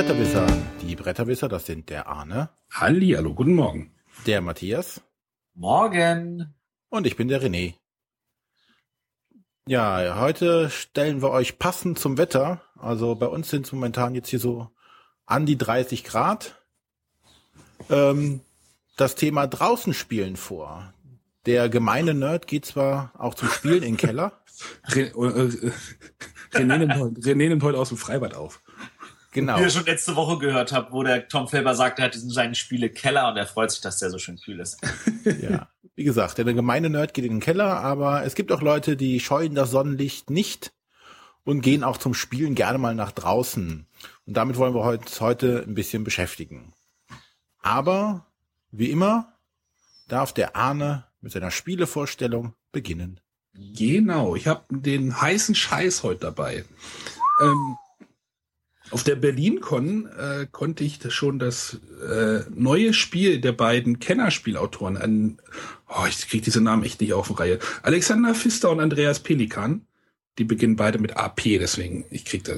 Bretterwisser. Die Bretterwisser, das sind der Arne. Halli, hallo, guten Morgen. Der Matthias. Morgen. Und ich bin der René. Ja, heute stellen wir euch passend zum Wetter. Also bei uns sind es momentan jetzt hier so an die 30 Grad. Ähm, das Thema draußen spielen vor. Der gemeine Nerd geht zwar auch zum Spielen in den Keller. René, äh, René, nimmt heute, René nimmt heute aus dem Freibad auf. Genau. Wie ihr schon letzte Woche gehört habt, wo der Tom Felber sagt, er hat diesen seinen Spiele Keller und er freut sich, dass der so schön kühl ist. ja. Wie gesagt, der gemeine Nerd geht in den Keller, aber es gibt auch Leute, die scheuen das Sonnenlicht nicht und gehen auch zum Spielen gerne mal nach draußen. Und damit wollen wir uns heute ein bisschen beschäftigen. Aber, wie immer, darf der Arne mit seiner Spielevorstellung beginnen. Genau, ich habe den heißen Scheiß heute dabei. Ähm, auf der BerlinCon äh, konnte ich das schon das äh, neue Spiel der beiden Kennerspielautoren an, oh, ich kriege diese Namen echt nicht auf die Reihe. Alexander Pfister und Andreas Pelikan. Die beginnen beide mit AP, deswegen ich krieg da.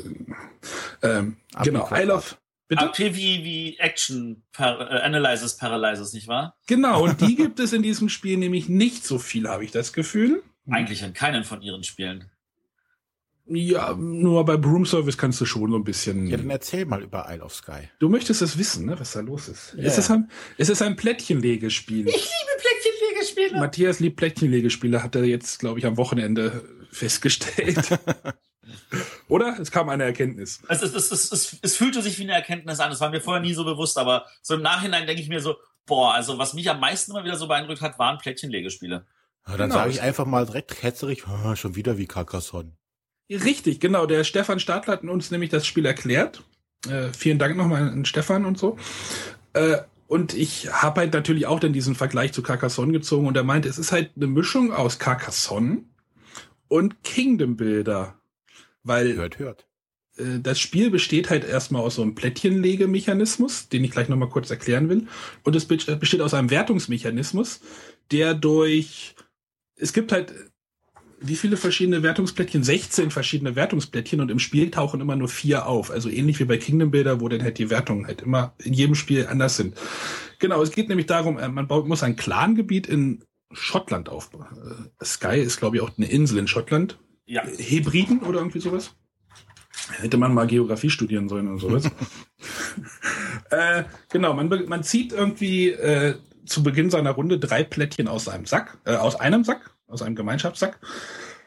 Ähm, genau, I love. Bitte? AP wie, wie Action par äh, Analyzes Paralyzes, nicht wahr? Genau, und die gibt es in diesem Spiel nämlich nicht so viel, habe ich das Gefühl. Eigentlich in keinen von ihren Spielen. Ja, nur bei Broom Service kannst du schon so ein bisschen. Ja, dann erzähl mal über Isle of Sky. Du möchtest es wissen, ne, was da los ist. Yeah. Es ist ein, es ist ein Plättchenlegespiel. Ich liebe Plättchenlegespiele. Matthias liebt Plättchenlegespiele, hat er jetzt, glaube ich, am Wochenende festgestellt. Oder? Es kam eine Erkenntnis. Es, es, es, es, es fühlte sich wie eine Erkenntnis an. Das war mir vorher nie so bewusst, aber so im Nachhinein denke ich mir so, boah, also was mich am meisten immer wieder so beeindruckt hat, waren Plättchenlegespiele. Ja, dann genau. sage ich einfach mal direkt ketzerig, schon wieder wie Carcassonne. Richtig, genau. Der Stefan Stadler hat uns nämlich das Spiel erklärt. Äh, vielen Dank nochmal an Stefan und so. Äh, und ich habe halt natürlich auch dann diesen Vergleich zu Carcassonne gezogen und er meinte, es ist halt eine Mischung aus Carcassonne und Kingdom Builder. Weil hört, hört. Äh, das Spiel besteht halt erstmal aus so einem Plättchenlegemechanismus, den ich gleich nochmal kurz erklären will. Und es besteht aus einem Wertungsmechanismus, der durch es gibt halt wie viele verschiedene Wertungsplättchen? 16 verschiedene Wertungsplättchen und im Spiel tauchen immer nur vier auf. Also ähnlich wie bei Kingdom Builder, wo dann halt die Wertungen halt immer in jedem Spiel anders sind. Genau, es geht nämlich darum, äh, man baut, muss ein Clangebiet in Schottland aufbauen. Äh, Sky ist, glaube ich, auch eine Insel in Schottland. Ja. Hebriden oder irgendwie sowas. Hätte man mal Geografie studieren sollen oder sowas. äh, genau, man, man zieht irgendwie äh, zu Beginn seiner Runde drei Plättchen aus einem Sack, äh, aus einem Sack aus einem Gemeinschaftssack.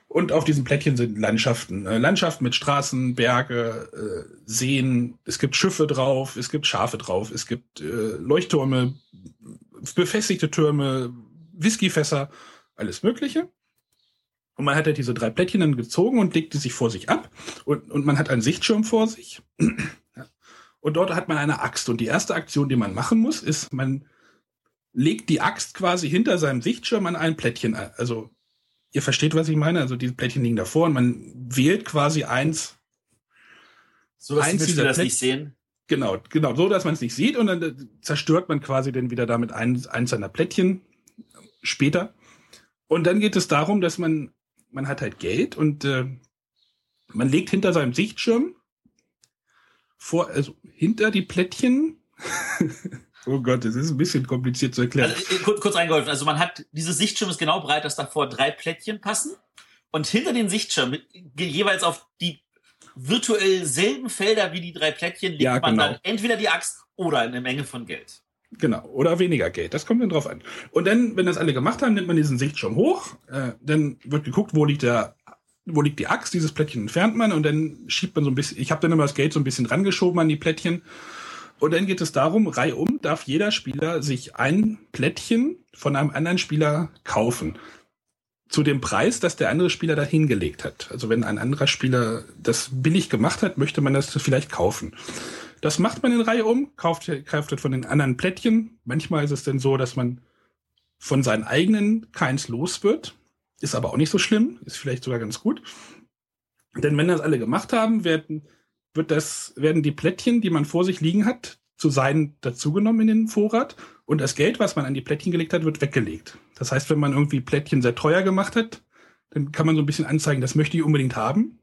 Und auf diesen Plättchen sind Landschaften. Äh, Landschaften mit Straßen, Berge, äh, Seen. Es gibt Schiffe drauf, es gibt Schafe drauf, es gibt äh, Leuchttürme, befestigte Türme, Whiskyfässer, alles Mögliche. Und man hat halt diese drei Plättchen dann gezogen und legte sich vor sich ab. Und, und man hat einen Sichtschirm vor sich. Und dort hat man eine Axt. Und die erste Aktion, die man machen muss, ist, man legt die Axt quasi hinter seinem Sichtschirm an ein Plättchen. Also Ihr versteht, was ich meine? Also diese Plättchen liegen davor und man wählt quasi eins. So dass eins die das nicht sehen. Genau, genau, so dass man es nicht sieht und dann äh, zerstört man quasi dann wieder damit eins, eins seiner Plättchen später. Und dann geht es darum, dass man, man hat halt Geld und äh, man legt hinter seinem Sichtschirm vor, also hinter die Plättchen Oh Gott, das ist ein bisschen kompliziert zu erklären. Also, äh, kurz, kurz eingeholfen. Also man hat, dieses Sichtschirm ist genau breit, dass davor drei Plättchen passen. Und hinter den Sichtschirm, jeweils auf die virtuell selben Felder wie die drei Plättchen, legt ja, man genau. dann entweder die Axt oder eine Menge von Geld. Genau, oder weniger Geld, das kommt dann drauf an. Und dann, wenn das alle gemacht haben, nimmt man diesen Sichtschirm hoch, äh, dann wird geguckt, wo liegt der, wo liegt die Axt, dieses Plättchen entfernt man und dann schiebt man so ein bisschen, ich habe dann immer das Geld so ein bisschen rangeschoben an die Plättchen und dann geht es darum, reihum darf jeder Spieler sich ein Plättchen von einem anderen Spieler kaufen. Zu dem Preis, dass der andere Spieler da hingelegt hat. Also wenn ein anderer Spieler das billig gemacht hat, möchte man das vielleicht kaufen. Das macht man in Reihe um, kauft, kauft von den anderen Plättchen. Manchmal ist es dann so, dass man von seinen eigenen keins los wird. Ist aber auch nicht so schlimm, ist vielleicht sogar ganz gut. Denn wenn das alle gemacht haben, werden wird das, werden die Plättchen, die man vor sich liegen hat, zu sein dazugenommen in den Vorrat und das Geld, was man an die Plättchen gelegt hat, wird weggelegt. Das heißt, wenn man irgendwie Plättchen sehr teuer gemacht hat, dann kann man so ein bisschen anzeigen, das möchte ich unbedingt haben.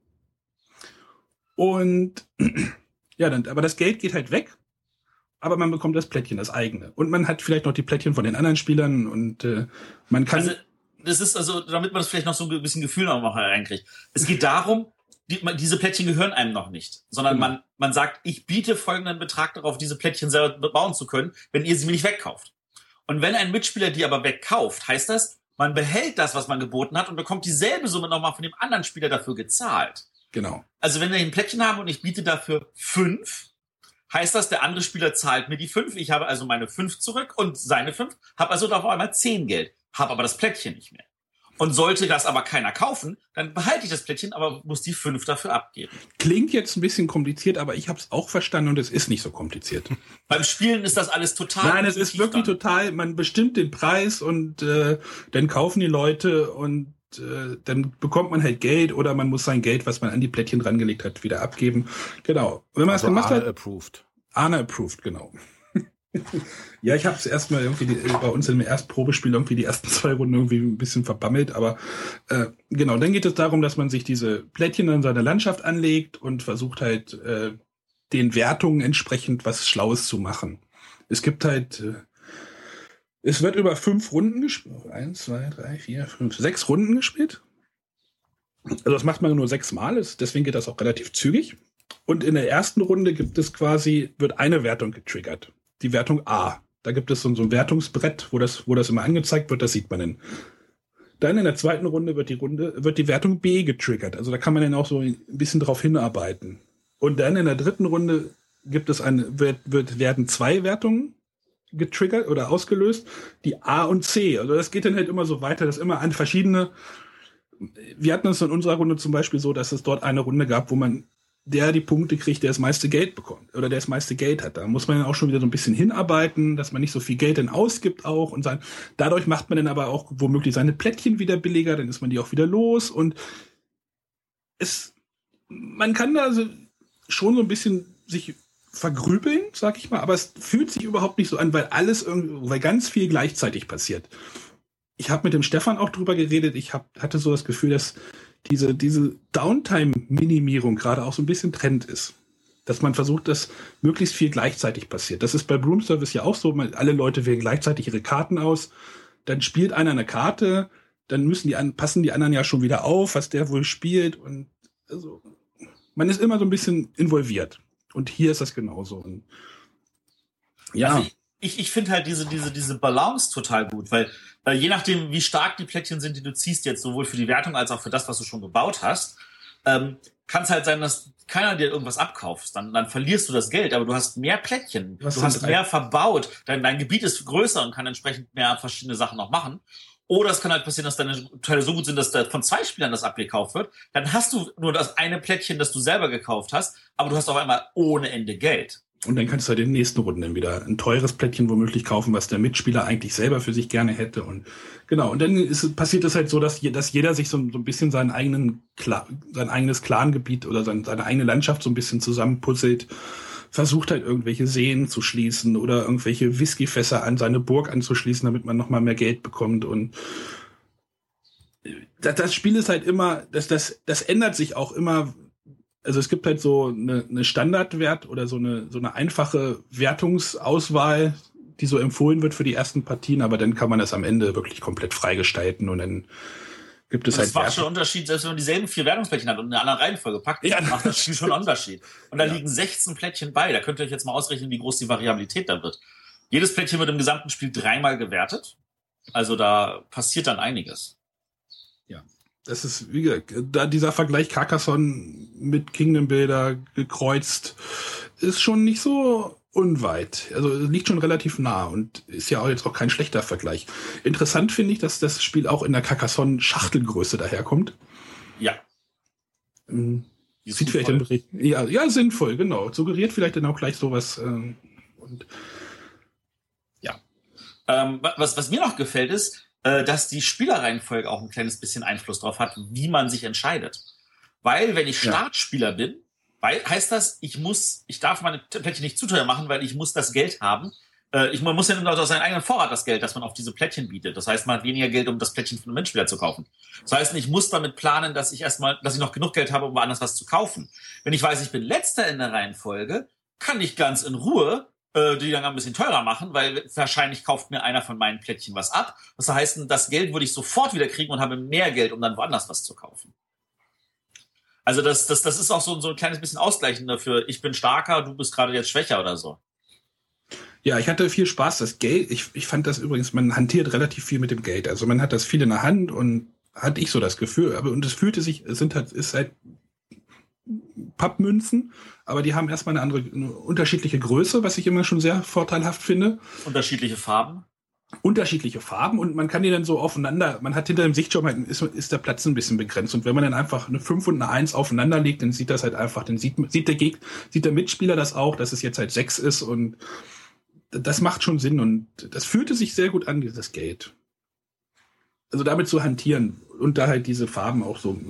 Und Ja, dann, aber das Geld geht halt weg, aber man bekommt das Plättchen, das eigene. Und man hat vielleicht noch die Plättchen von den anderen Spielern und äh, man kann. Also, das ist also, damit man das vielleicht noch so ein bisschen Gefühl noch mal reinkriegt. Es geht darum, die, diese Plättchen gehören einem noch nicht, sondern mhm. man, man sagt, ich biete folgenden Betrag darauf, diese Plättchen selber bauen zu können, wenn ihr sie mir nicht wegkauft. Und wenn ein Mitspieler die aber wegkauft, heißt das, man behält das, was man geboten hat und bekommt dieselbe Summe nochmal von dem anderen Spieler dafür gezahlt. Genau. Also wenn wir ein Plättchen haben und ich biete dafür fünf, heißt das, der andere Spieler zahlt mir die fünf. Ich habe also meine fünf zurück und seine fünf, habe also auf einmal zehn Geld, habe aber das Plättchen nicht mehr. Und sollte das aber keiner kaufen, dann behalte ich das Plättchen, aber muss die fünf dafür abgeben. Klingt jetzt ein bisschen kompliziert, aber ich habe es auch verstanden und es ist nicht so kompliziert. Beim Spielen ist das alles total. Nein, es ist wirklich dann. total. Man bestimmt den Preis und äh, dann kaufen die Leute und äh, dann bekommt man halt Geld oder man muss sein Geld, was man an die Plättchen rangelegt hat, wieder abgeben. Genau. Wenn man also das gemacht Arne hat. approved. Arne approved, genau. Ja, ich habe es erstmal irgendwie die, bei uns im Erstprobespiel irgendwie die ersten zwei Runden irgendwie ein bisschen verbammelt, aber äh, genau, dann geht es darum, dass man sich diese Plättchen in seiner Landschaft anlegt und versucht halt äh, den Wertungen entsprechend was Schlaues zu machen. Es gibt halt äh, es wird über fünf Runden gespielt. Eins, zwei, drei, vier, fünf, sechs Runden gespielt. Also das macht man nur sechs Mal, deswegen geht das auch relativ zügig. Und in der ersten Runde gibt es quasi, wird eine Wertung getriggert. Die Wertung A. Da gibt es so ein Wertungsbrett, wo das, wo das immer angezeigt wird, das sieht man dann. Dann in der zweiten Runde wird die Runde, wird die Wertung B getriggert. Also da kann man dann auch so ein bisschen drauf hinarbeiten. Und dann in der dritten Runde gibt es eine, wird, wird, werden zwei Wertungen getriggert oder ausgelöst, die A und C. Also das geht dann halt immer so weiter, dass immer an verschiedene. Wir hatten es in unserer Runde zum Beispiel so, dass es dort eine Runde gab, wo man der die Punkte kriegt, der das meiste Geld bekommt oder der das meiste Geld hat. Da muss man dann auch schon wieder so ein bisschen hinarbeiten, dass man nicht so viel Geld dann ausgibt auch und sein. Dadurch macht man dann aber auch womöglich seine Plättchen wieder billiger, dann ist man die auch wieder los und es, man kann da so schon so ein bisschen sich vergrübeln, sag ich mal, aber es fühlt sich überhaupt nicht so an, weil alles irgendwie, weil ganz viel gleichzeitig passiert. Ich habe mit dem Stefan auch drüber geredet. Ich hab, hatte so das Gefühl, dass diese, diese Downtime-Minimierung gerade auch so ein bisschen Trend ist. Dass man versucht, dass möglichst viel gleichzeitig passiert. Das ist bei Broom Service ja auch so. Man, alle Leute wählen gleichzeitig ihre Karten aus. Dann spielt einer eine Karte. Dann müssen die an, passen die anderen ja schon wieder auf, was der wohl spielt. Und also, man ist immer so ein bisschen involviert. Und hier ist das genauso. Und ja. Also ich, ich finde halt diese, diese, diese Balance total gut, weil, weil je nachdem, wie stark die Plättchen sind, die du ziehst, jetzt sowohl für die Wertung als auch für das, was du schon gebaut hast, ähm, kann es halt sein, dass keiner dir irgendwas abkauft. Dann, dann verlierst du das Geld, aber du hast mehr Plättchen, was du hast mehr verbaut, dein, dein Gebiet ist größer und kann entsprechend mehr verschiedene Sachen noch machen. Oder es kann halt passieren, dass deine Teile so gut sind, dass da von zwei Spielern das abgekauft wird. Dann hast du nur das eine Plättchen, das du selber gekauft hast, aber du hast auf einmal ohne Ende Geld. Und dann kannst du halt in den nächsten Runden dann wieder ein teures Plättchen womöglich kaufen, was der Mitspieler eigentlich selber für sich gerne hätte. Und genau, und dann ist, passiert es halt so, dass, dass jeder sich so, so ein bisschen seinen eigenen, sein eigenes Clangebiet oder sein, seine eigene Landschaft so ein bisschen zusammenpuzzelt versucht halt irgendwelche Seen zu schließen oder irgendwelche Whiskyfässer an seine Burg anzuschließen, damit man nochmal mehr Geld bekommt und das, das Spiel ist halt immer, das, das, das ändert sich auch immer. Also es gibt halt so eine, eine Standardwert oder so eine, so eine einfache Wertungsauswahl, die so empfohlen wird für die ersten Partien, aber dann kann man das am Ende wirklich komplett freigestalten und dann gibt es und halt. Das macht schon einen Unterschied, selbst wenn man dieselben vier Wertungsplättchen hat und in einer anderen Reihenfolge packt, ja, macht das Spiel schon einen Unterschied. Und da ja. liegen 16 Plättchen bei. Da könnt ihr euch jetzt mal ausrechnen, wie groß die Variabilität da wird. Jedes Plättchen wird im gesamten Spiel dreimal gewertet. Also da passiert dann einiges. Das ist, wie gesagt, da dieser Vergleich Carcassonne mit Kingdom Builder gekreuzt, ist schon nicht so unweit. Also liegt schon relativ nah und ist ja auch jetzt auch kein schlechter Vergleich. Interessant finde ich, dass das Spiel auch in der Carcassonne-Schachtelgröße daherkommt. Ja. Ähm, sieht vielleicht dann ja, ja, sinnvoll, genau. Suggeriert vielleicht dann auch gleich sowas. Ähm, und ja. Ähm, was, was mir noch gefällt, ist, äh, dass die Spielerreihenfolge auch ein kleines bisschen Einfluss darauf hat, wie man sich entscheidet. Weil, wenn ich Startspieler ja. bin, weil, heißt das, ich muss, ich darf meine Plättchen nicht zu teuer machen, weil ich muss das Geld haben. Äh, ich, man muss ja aus seinem eigenen Vorrat das Geld, das man auf diese Plättchen bietet. Das heißt, man hat weniger Geld, um das Plättchen von einem Mitspieler zu kaufen. Das heißt, ich muss damit planen, dass ich erstmal, dass ich noch genug Geld habe, um woanders was zu kaufen. Wenn ich weiß, ich bin letzter in der Reihenfolge, kann ich ganz in Ruhe die dann ein bisschen teurer machen, weil wahrscheinlich kauft mir einer von meinen Plättchen was ab. Das heißt, das Geld würde ich sofort wieder kriegen und habe mehr Geld, um dann woanders was zu kaufen. Also das, das, das ist auch so, so ein kleines bisschen ausgleichend dafür. Ich bin starker, du bist gerade jetzt schwächer oder so. Ja, ich hatte viel Spaß. Das Geld, ich, ich fand das übrigens, man hantiert relativ viel mit dem Geld. Also man hat das viel in der Hand und hatte ich so das Gefühl. Aber und es fühlte sich, es sind halt, ist halt Pappmünzen, aber die haben erstmal eine andere, eine unterschiedliche Größe, was ich immer schon sehr vorteilhaft finde. Unterschiedliche Farben unterschiedliche Farben und man kann die dann so aufeinander, man hat hinter dem Sichtschirm halt, ist, ist der Platz ein bisschen begrenzt und wenn man dann einfach eine 5 und eine 1 aufeinander legt, dann sieht das halt einfach, dann sieht, sieht der Gegner, sieht der Mitspieler das auch, dass es jetzt halt 6 ist und das macht schon Sinn und das fühlte sich sehr gut an, dieses Gate. Also damit zu hantieren und da halt diese Farben auch so,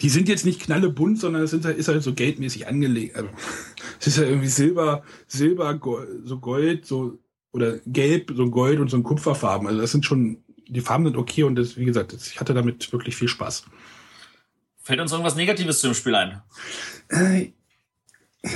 die sind jetzt nicht knallebunt, sondern es halt, ist halt so geldmäßig angelegt. Also, es ist ja halt irgendwie Silber, Silber, Gold, so Gold, so oder gelb, so Gold und so ein Kupferfarben. Also das sind schon, die Farben sind okay und das, wie gesagt, ich hatte damit wirklich viel Spaß. Fällt uns irgendwas Negatives zu dem Spiel ein? Äh,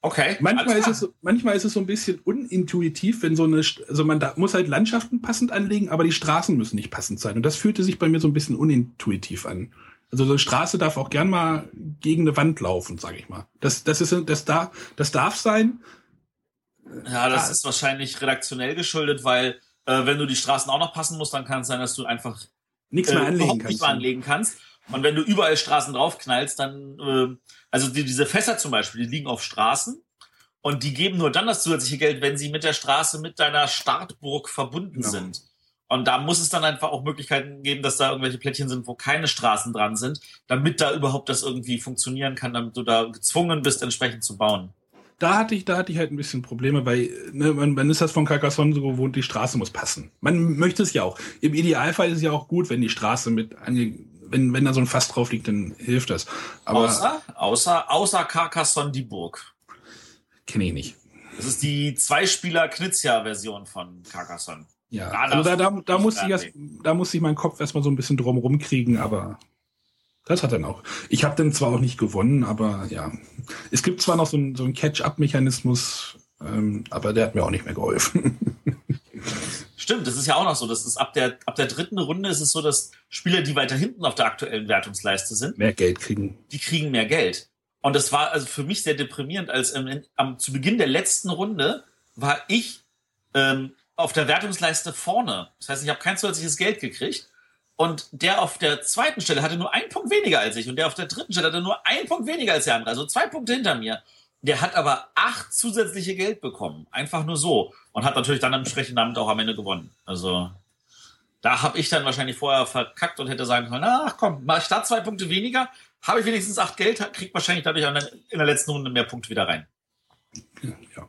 okay. manchmal ist, es, manchmal ist es so ein bisschen unintuitiv, wenn so eine, also man da muss halt Landschaften passend anlegen, aber die Straßen müssen nicht passend sein. Und das fühlte sich bei mir so ein bisschen unintuitiv an. Also so eine Straße darf auch gern mal gegen eine Wand laufen, sage ich mal. Das, das ist, das da, das darf sein, ja, das ah. ist wahrscheinlich redaktionell geschuldet, weil äh, wenn du die Straßen auch noch passen musst, dann kann es sein, dass du einfach nichts mehr äh, anlegen kannst. Nicht mehr anlegen kannst. Und wenn du überall Straßen draufknallst, dann, äh, also die, diese Fässer zum Beispiel, die liegen auf Straßen und die geben nur dann das zusätzliche Geld, wenn sie mit der Straße, mit deiner Startburg verbunden genau. sind. Und da muss es dann einfach auch Möglichkeiten geben, dass da irgendwelche Plättchen sind, wo keine Straßen dran sind, damit da überhaupt das irgendwie funktionieren kann, damit du da gezwungen bist, entsprechend zu bauen da hatte ich, da hatte ich halt ein bisschen Probleme, weil ne, man, man ist das von Carcassonne so gewohnt, die Straße muss passen. Man möchte es ja auch. Im Idealfall ist es ja auch gut, wenn die Straße mit ange wenn, wenn da so ein Fass drauf liegt, dann hilft das. Aber außer, außer, außer Carcassonne die Burg. Kenne ich nicht. Das ist die Zweispieler-Knizia-Version von Carcassonne. Ja, da, also da, da, da, muss ich erst, da muss ich meinen Kopf erstmal so ein bisschen drum rumkriegen, aber das hat er noch. Ich habe den zwar auch nicht gewonnen, aber ja. Es gibt zwar noch so einen, so einen Catch-up-Mechanismus, ähm, aber der hat mir auch nicht mehr geholfen. Stimmt, das ist ja auch noch so. Das ist ab der, ab der dritten Runde ist es so, dass Spieler, die weiter hinten auf der aktuellen Wertungsleiste sind, mehr Geld kriegen. Die kriegen mehr Geld. Und das war also für mich sehr deprimierend, als ähm, am, zu Beginn der letzten Runde war ich ähm, auf der Wertungsleiste vorne. Das heißt, ich habe kein zusätzliches Geld gekriegt. Und der auf der zweiten Stelle hatte nur einen Punkt weniger als ich. Und der auf der dritten Stelle hatte nur einen Punkt weniger als der andere. Also zwei Punkte hinter mir. Der hat aber acht zusätzliche Geld bekommen. Einfach nur so. Und hat natürlich dann entsprechend damit auch am Ende gewonnen. Also da habe ich dann wahrscheinlich vorher verkackt und hätte sagen können, ach komm, mach ich da zwei Punkte weniger, habe ich wenigstens acht Geld, krieg wahrscheinlich dadurch in der letzten Runde mehr Punkte wieder rein. Ja.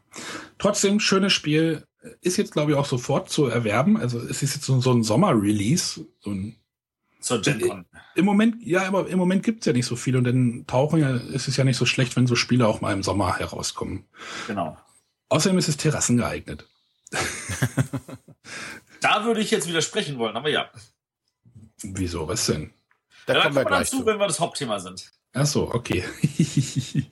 Trotzdem, schönes Spiel ist jetzt, glaube ich, auch sofort zu erwerben. Also es ist jetzt so, so ein Sommer-Release. So ein, Zur GenCon. Im Moment, ja, aber im Moment gibt's ja nicht so viel und dann tauchen ja, ist es ja nicht so schlecht, wenn so Spiele auch mal im Sommer herauskommen. Genau. Außerdem ist es Terrassen geeignet. da würde ich jetzt widersprechen wollen, aber ja. Wieso, was denn? Da ja, kommen wir gleich zu, wenn wir das Hauptthema sind. Ach so, okay.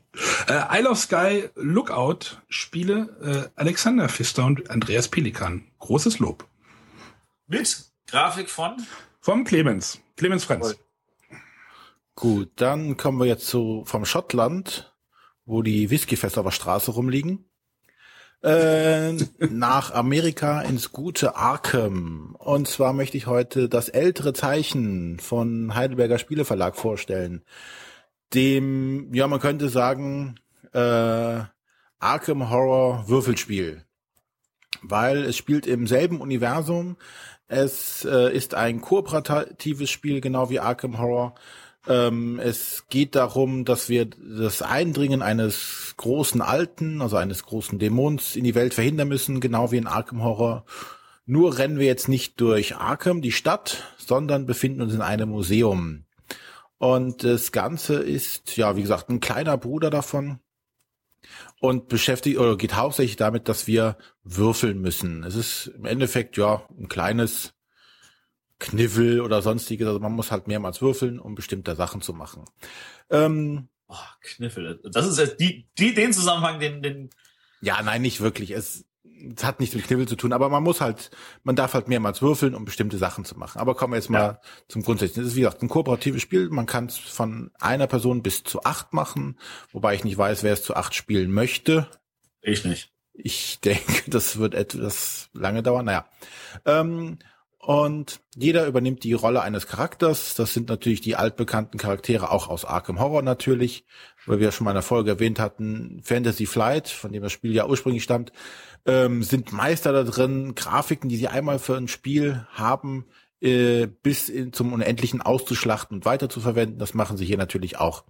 äh, Isle of Sky Lookout Spiele äh, Alexander Pfister und Andreas Pelikan. Großes Lob. Mit Grafik von? Vom Clemens. Clemens Frenz. Gut, dann kommen wir jetzt zu vom Schottland, wo die Whiskyfässer auf der Straße rumliegen. Äh, nach Amerika ins gute Arkham. Und zwar möchte ich heute das ältere Zeichen von Heidelberger Spieleverlag vorstellen dem, ja, man könnte sagen, äh, Arkham Horror Würfelspiel. Weil es spielt im selben Universum. Es äh, ist ein kooperatives Spiel, genau wie Arkham Horror. Ähm, es geht darum, dass wir das Eindringen eines großen Alten, also eines großen Dämons in die Welt verhindern müssen, genau wie in Arkham Horror. Nur rennen wir jetzt nicht durch Arkham, die Stadt, sondern befinden uns in einem Museum. Und das Ganze ist, ja, wie gesagt, ein kleiner Bruder davon und beschäftigt oder geht hauptsächlich damit, dass wir würfeln müssen. Es ist im Endeffekt ja ein kleines Kniffel oder sonstiges. Also man muss halt mehrmals würfeln, um bestimmte Sachen zu machen. Ähm, Oh, Kniffel. Das ist die, die, den Zusammenhang, den, den. Ja, nein, nicht wirklich. Es, es hat nichts mit Kniffel zu tun, aber man muss halt, man darf halt mehrmals würfeln, um bestimmte Sachen zu machen. Aber kommen wir jetzt mal ja. zum Grundsätzlichen. Das ist wie gesagt ein kooperatives Spiel. Man kann es von einer Person bis zu acht machen, wobei ich nicht weiß, wer es zu acht spielen möchte. Ich nicht. Ich denke, das wird etwas lange dauern. Naja. Ähm, und jeder übernimmt die Rolle eines Charakters. Das sind natürlich die altbekannten Charaktere, auch aus Arkham Horror natürlich, weil wir ja schon mal in der Folge erwähnt hatten, Fantasy Flight, von dem das Spiel ja ursprünglich stammt, ähm, sind Meister da drin, Grafiken, die sie einmal für ein Spiel haben, äh, bis in, zum Unendlichen auszuschlachten und weiter zu verwenden. Das machen sie hier natürlich auch.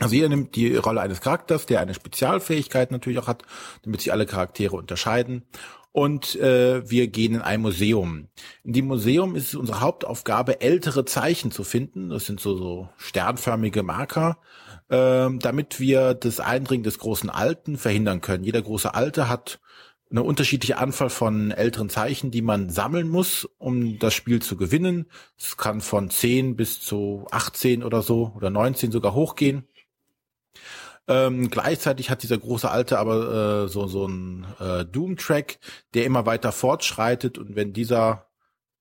Also ihr nimmt die Rolle eines Charakters, der eine Spezialfähigkeit natürlich auch hat, damit sich alle Charaktere unterscheiden. Und äh, wir gehen in ein Museum. In dem Museum ist es unsere Hauptaufgabe, ältere Zeichen zu finden. Das sind so, so sternförmige Marker, äh, damit wir das Eindringen des großen Alten verhindern können. Jeder große Alte hat eine unterschiedliche Anzahl von älteren Zeichen, die man sammeln muss, um das Spiel zu gewinnen. Es kann von 10 bis zu 18 oder so oder 19 sogar hochgehen. Ähm, gleichzeitig hat dieser große Alte aber äh, so so ein äh, Doom-Track, der immer weiter fortschreitet und wenn dieser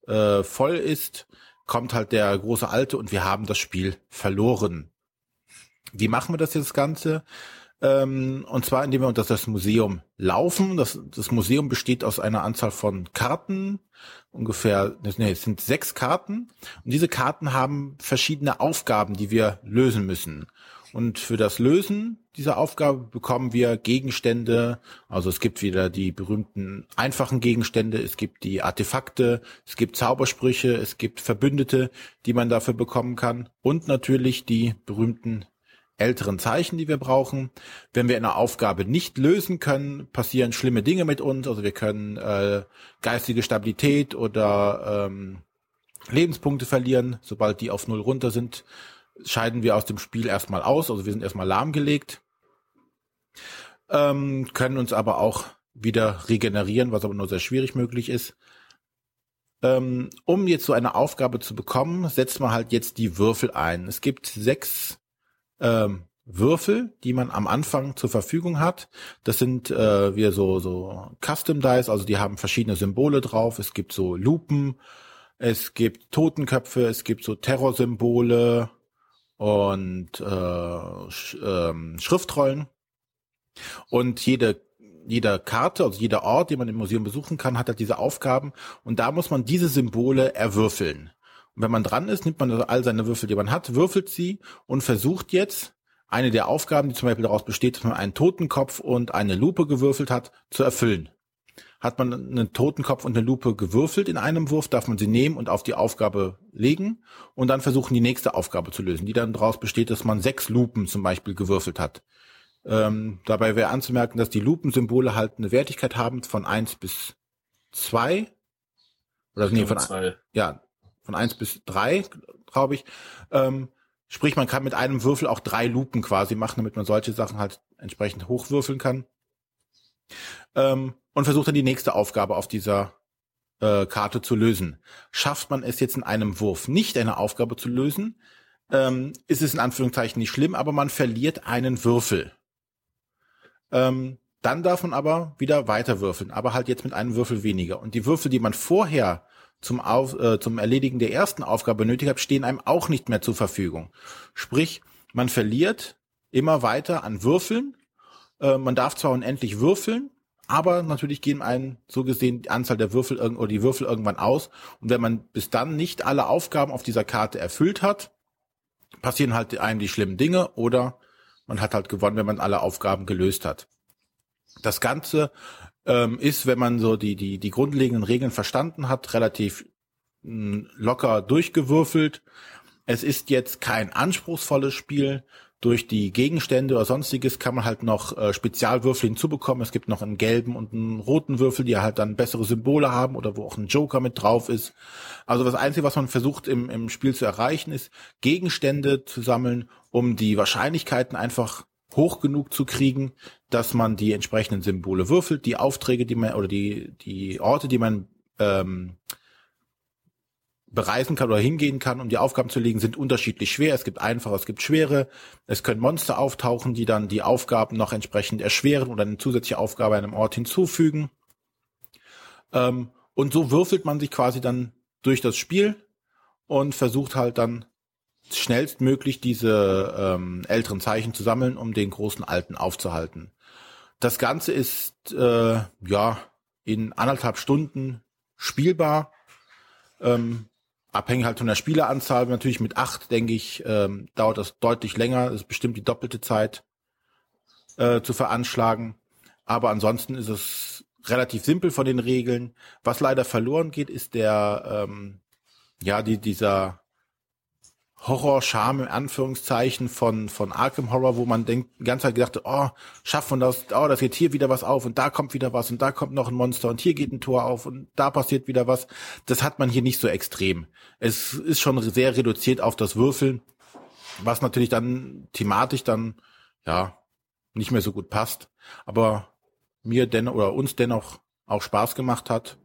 äh, voll ist, kommt halt der große Alte und wir haben das Spiel verloren. Wie machen wir das jetzt Ganze? Ähm, und zwar indem wir unter das Museum laufen. Das, das Museum besteht aus einer Anzahl von Karten, ungefähr, nee, es sind sechs Karten. Und diese Karten haben verschiedene Aufgaben, die wir lösen müssen. Und für das Lösen dieser Aufgabe bekommen wir Gegenstände. Also es gibt wieder die berühmten einfachen Gegenstände, es gibt die Artefakte, es gibt Zaubersprüche, es gibt Verbündete, die man dafür bekommen kann. Und natürlich die berühmten älteren Zeichen, die wir brauchen. Wenn wir eine Aufgabe nicht lösen können, passieren schlimme Dinge mit uns. Also wir können äh, geistige Stabilität oder ähm, Lebenspunkte verlieren, sobald die auf Null runter sind scheiden wir aus dem Spiel erstmal aus, also wir sind erstmal lahmgelegt, ähm, können uns aber auch wieder regenerieren, was aber nur sehr schwierig möglich ist. Ähm, um jetzt so eine Aufgabe zu bekommen, setzt man halt jetzt die Würfel ein. Es gibt sechs ähm, Würfel, die man am Anfang zur Verfügung hat. Das sind äh, wir so so Custom Dice, also die haben verschiedene Symbole drauf. Es gibt so Lupen, es gibt Totenköpfe, es gibt so Terrorsymbole, und äh, Sch ähm, Schriftrollen. Und jede jeder Karte, also jeder Ort, den man im Museum besuchen kann, hat halt diese Aufgaben und da muss man diese Symbole erwürfeln. Und wenn man dran ist, nimmt man all seine Würfel, die man hat, würfelt sie und versucht jetzt eine der Aufgaben, die zum Beispiel daraus besteht, dass man einen Totenkopf und eine Lupe gewürfelt hat, zu erfüllen. Hat man einen Totenkopf und eine Lupe gewürfelt in einem Wurf, darf man sie nehmen und auf die Aufgabe legen und dann versuchen, die nächste Aufgabe zu lösen, die dann daraus besteht, dass man sechs Lupen zum Beispiel gewürfelt hat. Ähm, dabei wäre anzumerken, dass die Lupensymbole halt eine Wertigkeit haben von eins bis zwei Oder nee, von, zwei. ja, von eins bis drei glaube ich. Ähm, sprich, man kann mit einem Würfel auch drei Lupen quasi machen, damit man solche Sachen halt entsprechend hochwürfeln kann. Ähm, und versucht dann die nächste Aufgabe auf dieser äh, Karte zu lösen. Schafft man es jetzt in einem Wurf nicht, eine Aufgabe zu lösen, ähm, ist es in Anführungszeichen nicht schlimm, aber man verliert einen Würfel. Ähm, dann darf man aber wieder weiter würfeln, aber halt jetzt mit einem Würfel weniger. Und die Würfel, die man vorher zum, Auf, äh, zum Erledigen der ersten Aufgabe benötigt hat, stehen einem auch nicht mehr zur Verfügung. Sprich, man verliert immer weiter an Würfeln. Äh, man darf zwar unendlich würfeln, aber natürlich gehen einem so gesehen die Anzahl der Würfel oder die Würfel irgendwann aus. Und wenn man bis dann nicht alle Aufgaben auf dieser Karte erfüllt hat, passieren halt einem die schlimmen Dinge oder man hat halt gewonnen, wenn man alle Aufgaben gelöst hat. Das Ganze ähm, ist, wenn man so die, die, die grundlegenden Regeln verstanden hat, relativ hm, locker durchgewürfelt. Es ist jetzt kein anspruchsvolles Spiel durch die Gegenstände oder sonstiges kann man halt noch äh, Spezialwürfel hinzubekommen. Es gibt noch einen gelben und einen roten Würfel, die halt dann bessere Symbole haben oder wo auch ein Joker mit drauf ist. Also das Einzige, was man versucht im, im Spiel zu erreichen, ist Gegenstände zu sammeln, um die Wahrscheinlichkeiten einfach hoch genug zu kriegen, dass man die entsprechenden Symbole würfelt, die Aufträge, die man oder die die Orte, die man ähm, bereisen kann oder hingehen kann, um die Aufgaben zu legen, sind unterschiedlich schwer. Es gibt einfache, es gibt schwere. Es können Monster auftauchen, die dann die Aufgaben noch entsprechend erschweren oder eine zusätzliche Aufgabe an einem Ort hinzufügen. Ähm, und so würfelt man sich quasi dann durch das Spiel und versucht halt dann schnellstmöglich diese ähm, älteren Zeichen zu sammeln, um den großen alten aufzuhalten. Das Ganze ist äh, ja in anderthalb Stunden spielbar. Ähm, abhängig halt von der Spieleranzahl. Natürlich mit acht, denke ich, ähm, dauert das deutlich länger. Das ist bestimmt die doppelte Zeit äh, zu veranschlagen. Aber ansonsten ist es relativ simpel von den Regeln. Was leider verloren geht, ist der, ähm, ja, die, dieser Horror-Charme in Anführungszeichen von, von Arkham Horror, wo man denkt, die ganze Zeit gedacht, oh, schafft man das, oh, das geht hier wieder was auf und da kommt wieder was und da kommt noch ein Monster und hier geht ein Tor auf und da passiert wieder was. Das hat man hier nicht so extrem. Es ist schon sehr reduziert auf das Würfeln, was natürlich dann thematisch dann, ja, nicht mehr so gut passt. Aber mir dennoch oder uns dennoch auch Spaß gemacht hat.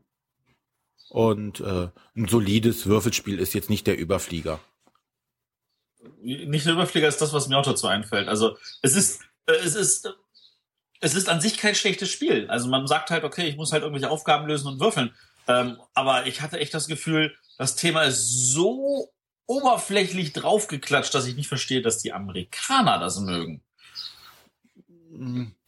Und äh, ein solides Würfelspiel ist jetzt nicht der Überflieger nicht der Überflieger ist das, was mir auch dazu einfällt. Also es ist, äh, es ist, es ist an sich kein schlechtes Spiel. Also man sagt halt, okay, ich muss halt irgendwelche Aufgaben lösen und würfeln. Ähm, aber ich hatte echt das Gefühl, das Thema ist so oberflächlich draufgeklatscht, dass ich nicht verstehe, dass die Amerikaner das mögen.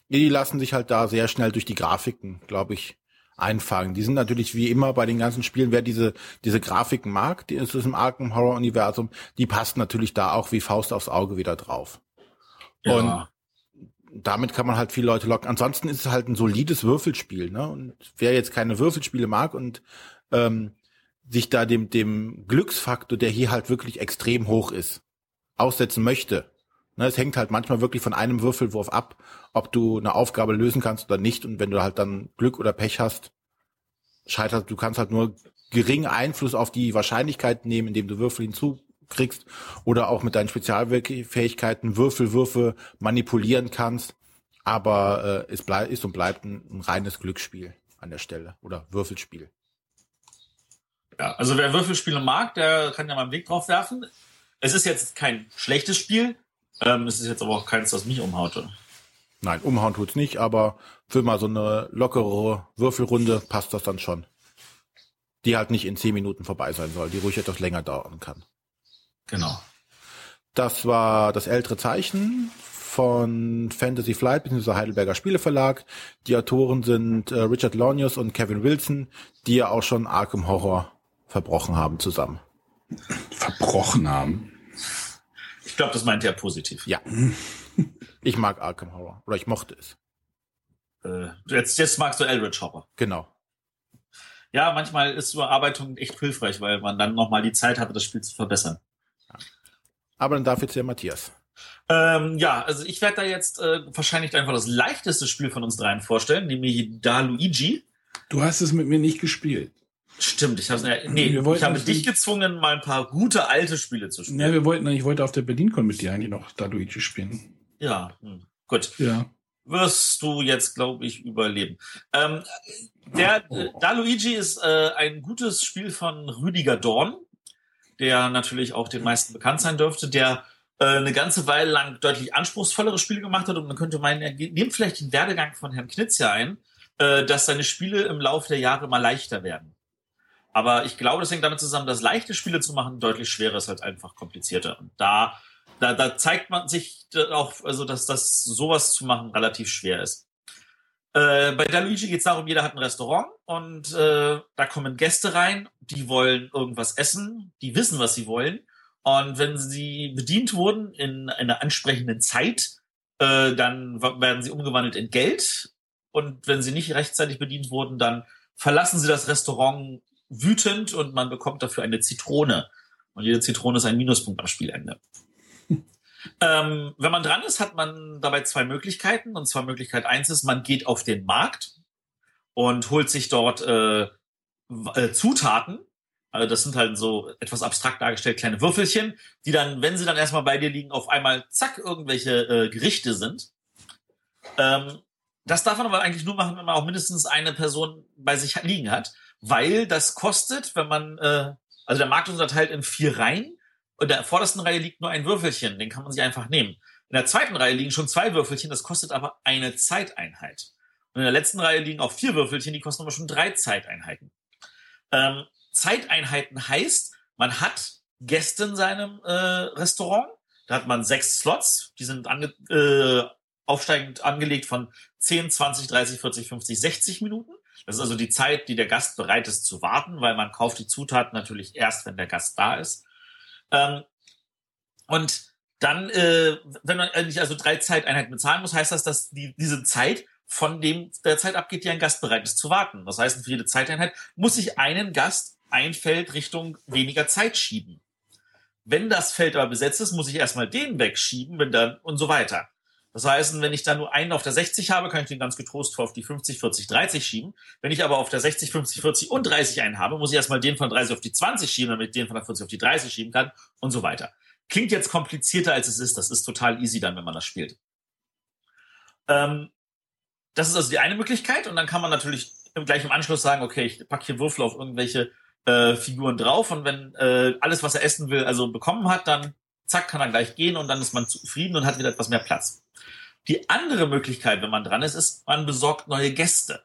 Die lassen sich halt da sehr schnell durch die Grafiken, glaube ich, einfangen. Die sind natürlich wie immer bei den ganzen Spielen, wer diese, diese Grafiken mag, die ist es im Arkham Horror Universum, die passt natürlich da auch wie Faust aufs Auge wieder drauf. Ja. Und damit kann man halt viele Leute locken. Ansonsten ist es halt ein solides Würfelspiel, ne? Und wer jetzt keine Würfelspiele mag und ähm, sich da dem, dem Glücksfaktor, der hier halt wirklich extrem hoch ist, aussetzen möchte. Ne, es hängt halt manchmal wirklich von einem Würfelwurf ab, ob du eine Aufgabe lösen kannst oder nicht. Und wenn du halt dann Glück oder Pech hast, scheitert, du kannst halt nur geringen Einfluss auf die Wahrscheinlichkeit nehmen, indem du Würfel hinzukriegst oder auch mit deinen Spezialfähigkeiten Würfelwürfe manipulieren kannst. Aber äh, es bleib, ist und bleibt ein, ein reines Glücksspiel an der Stelle oder Würfelspiel. Ja, also wer Würfelspiele mag, der kann ja mal einen Blick drauf werfen. Es ist jetzt kein schlechtes Spiel. Ähm, es ist jetzt aber auch keins, das mich umhaute. Nein, umhauen tut's nicht, aber für mal so eine lockere Würfelrunde passt das dann schon. Die halt nicht in zehn Minuten vorbei sein soll, die ruhig etwas länger dauern kann. Genau. Das war das ältere Zeichen von Fantasy Flight bzw. Heidelberger Spieleverlag. Die Autoren sind äh, Richard Lonius und Kevin Wilson, die ja auch schon Arkham Horror verbrochen haben zusammen. Verbrochen haben? Ich glaube, das meint er positiv. Ja. Ich mag Arkham Horror. Oder ich mochte es. Äh, jetzt, jetzt magst du Eldritch Horror. Genau. Ja, manchmal ist Überarbeitung echt hilfreich, weil man dann nochmal die Zeit hatte, das Spiel zu verbessern. Aber dann darf jetzt der Matthias. Ähm, ja, also ich werde da jetzt äh, wahrscheinlich einfach das leichteste Spiel von uns dreien vorstellen, nämlich Da Luigi. Du hast es mit mir nicht gespielt. Stimmt, ich, äh, nee, ich habe dich gezwungen, mal ein paar gute alte Spiele zu spielen. Ja, wir wollten, ich wollte auf der BerlinCon mit dir eigentlich noch Da Luigi spielen. Ja, hm. gut. Ja. Wirst du jetzt, glaube ich, überleben. Ähm, der, äh, Da Luigi ist äh, ein gutes Spiel von Rüdiger Dorn, der natürlich auch den meisten bekannt sein dürfte, der äh, eine ganze Weile lang deutlich anspruchsvollere Spiele gemacht hat und man könnte meinen, er nimmt vielleicht den Werdegang von Herrn Knizia ein, äh, dass seine Spiele im Laufe der Jahre immer leichter werden. Aber ich glaube, das hängt damit zusammen, dass leichte Spiele zu machen deutlich schwerer ist als einfach komplizierter. Und da da, da zeigt man sich auch, also dass das sowas zu machen relativ schwer ist. Äh, bei Daluigi geht es darum, jeder hat ein Restaurant und äh, da kommen Gäste rein, die wollen irgendwas essen, die wissen, was sie wollen. Und wenn sie bedient wurden in einer ansprechenden Zeit, äh, dann werden sie umgewandelt in Geld. Und wenn sie nicht rechtzeitig bedient wurden, dann verlassen sie das Restaurant wütend und man bekommt dafür eine Zitrone. Und jede Zitrone ist ein Minuspunkt am Spielende. Ähm, wenn man dran ist, hat man dabei zwei Möglichkeiten. Und zwar Möglichkeit eins ist, man geht auf den Markt und holt sich dort äh, äh, Zutaten. Also das sind halt so etwas abstrakt dargestellt kleine Würfelchen, die dann, wenn sie dann erstmal bei dir liegen, auf einmal zack irgendwelche äh, Gerichte sind. Ähm, das darf man aber eigentlich nur machen, wenn man auch mindestens eine Person bei sich liegen hat, weil das kostet, wenn man äh, Also der Markt ist unterteilt in vier Reihen und in der vordersten Reihe liegt nur ein Würfelchen, den kann man sich einfach nehmen. In der zweiten Reihe liegen schon zwei Würfelchen, das kostet aber eine Zeiteinheit. Und in der letzten Reihe liegen auch vier Würfelchen, die kosten aber schon drei Zeiteinheiten. Ähm, Zeiteinheiten heißt, man hat Gäste in seinem äh, Restaurant, da hat man sechs Slots, die sind ange äh, aufsteigend angelegt von 10, 20, 30, 40, 50, 60 Minuten. Das ist also die Zeit, die der Gast bereit ist zu warten, weil man kauft die Zutaten natürlich erst, wenn der Gast da ist. Ähm, und dann, äh, wenn man eigentlich also drei Zeiteinheiten bezahlen muss, heißt das, dass die, diese Zeit von dem der Zeit abgeht, die ein Gast bereit ist zu warten. Das heißt, für jede Zeiteinheit muss ich einen Gast ein Feld Richtung weniger Zeit schieben. Wenn das Feld aber besetzt ist, muss ich erstmal den wegschieben, wenn dann und so weiter. Das heißt, wenn ich da nur einen auf der 60 habe, kann ich den ganz getrost auf die 50, 40, 30 schieben. Wenn ich aber auf der 60, 50, 40 und 30 einen habe, muss ich erstmal den von 30 auf die 20 schieben, damit ich den von der 40 auf die 30 schieben kann und so weiter. Klingt jetzt komplizierter, als es ist. Das ist total easy dann, wenn man das spielt. Ähm, das ist also die eine Möglichkeit. Und dann kann man natürlich gleich im Anschluss sagen, okay, ich packe hier Würfel auf irgendwelche äh, Figuren drauf und wenn äh, alles, was er essen will, also bekommen hat, dann zack, kann er gleich gehen und dann ist man zufrieden und hat wieder etwas mehr Platz. Die andere Möglichkeit, wenn man dran ist, ist, man besorgt neue Gäste.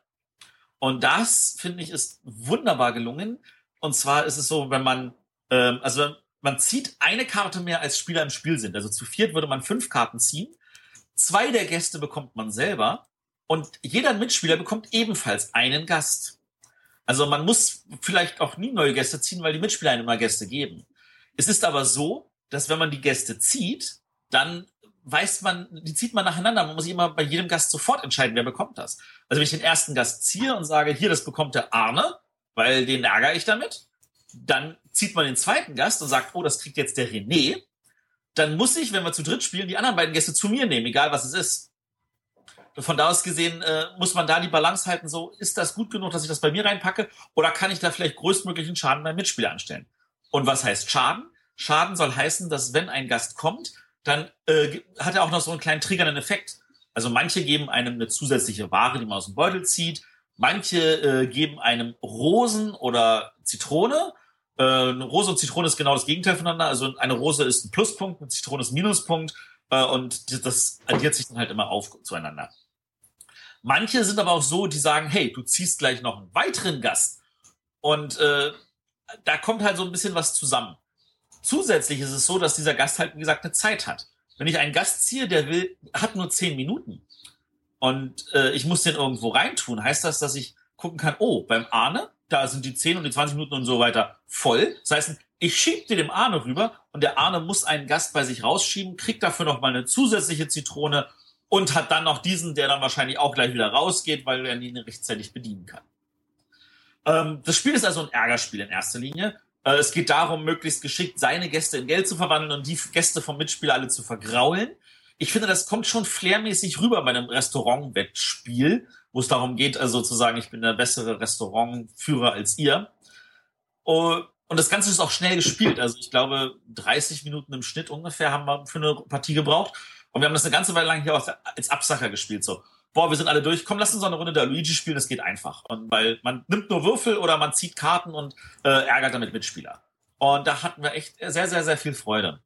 Und das, finde ich, ist wunderbar gelungen. Und zwar ist es so, wenn man, ähm, also man zieht eine Karte mehr, als Spieler im Spiel sind. Also zu viert würde man fünf Karten ziehen. Zwei der Gäste bekommt man selber. Und jeder Mitspieler bekommt ebenfalls einen Gast. Also man muss vielleicht auch nie neue Gäste ziehen, weil die Mitspieler einem immer Gäste geben. Es ist aber so, dass wenn man die Gäste zieht, dann weiß man, die zieht man nacheinander. Man muss sich immer bei jedem Gast sofort entscheiden, wer bekommt das. Also wenn ich den ersten Gast ziehe und sage, hier, das bekommt der Arne, weil den ärgere ich damit, dann zieht man den zweiten Gast und sagt, oh, das kriegt jetzt der René. Dann muss ich, wenn wir zu dritt spielen, die anderen beiden Gäste zu mir nehmen, egal was es ist. Von da aus gesehen äh, muss man da die Balance halten, so, ist das gut genug, dass ich das bei mir reinpacke oder kann ich da vielleicht größtmöglichen Schaden beim Mitspieler anstellen? Und was heißt Schaden? Schaden soll heißen, dass wenn ein Gast kommt, dann äh, hat er auch noch so einen kleinen triggernden Effekt. Also manche geben einem eine zusätzliche Ware, die man aus dem Beutel zieht. Manche äh, geben einem Rosen oder Zitrone. Äh, Rose und Zitrone ist genau das Gegenteil voneinander. Also eine Rose ist ein Pluspunkt, eine Zitrone ist ein Minuspunkt. Äh, und das addiert sich dann halt immer auf zueinander. Manche sind aber auch so, die sagen, hey, du ziehst gleich noch einen weiteren Gast. Und äh, da kommt halt so ein bisschen was zusammen. Zusätzlich ist es so, dass dieser Gast halt, wie gesagt, eine Zeit hat. Wenn ich einen Gast ziehe, der will, hat nur zehn Minuten und äh, ich muss den irgendwo reintun, heißt das, dass ich gucken kann, oh, beim Arne, da sind die zehn und die 20 Minuten und so weiter voll. Das heißt, ich schieb dir dem Arne rüber und der Arne muss einen Gast bei sich rausschieben, kriegt dafür noch mal eine zusätzliche Zitrone und hat dann noch diesen, der dann wahrscheinlich auch gleich wieder rausgeht, weil er ihn rechtzeitig bedienen kann. Ähm, das Spiel ist also ein Ärgerspiel in erster Linie. Äh, es geht darum, möglichst geschickt seine Gäste in Geld zu verwandeln und die Gäste vom Mitspieler alle zu vergraulen. Ich finde, das kommt schon flairmäßig rüber bei einem Restaurant-Wettspiel, wo es darum geht, also sozusagen, ich bin der bessere Restaurantführer als ihr. Oh, und das Ganze ist auch schnell gespielt. Also ich glaube, 30 Minuten im Schnitt ungefähr haben wir für eine Partie gebraucht. Und wir haben das eine ganze Weile lang hier als Absacher gespielt. So, boah, wir sind alle durch, komm, lass uns eine Runde der Luigi spielen, das geht einfach. Und weil man nimmt nur Würfel oder man zieht Karten und äh, ärgert damit Mitspieler. Und da hatten wir echt sehr, sehr, sehr viel Freude.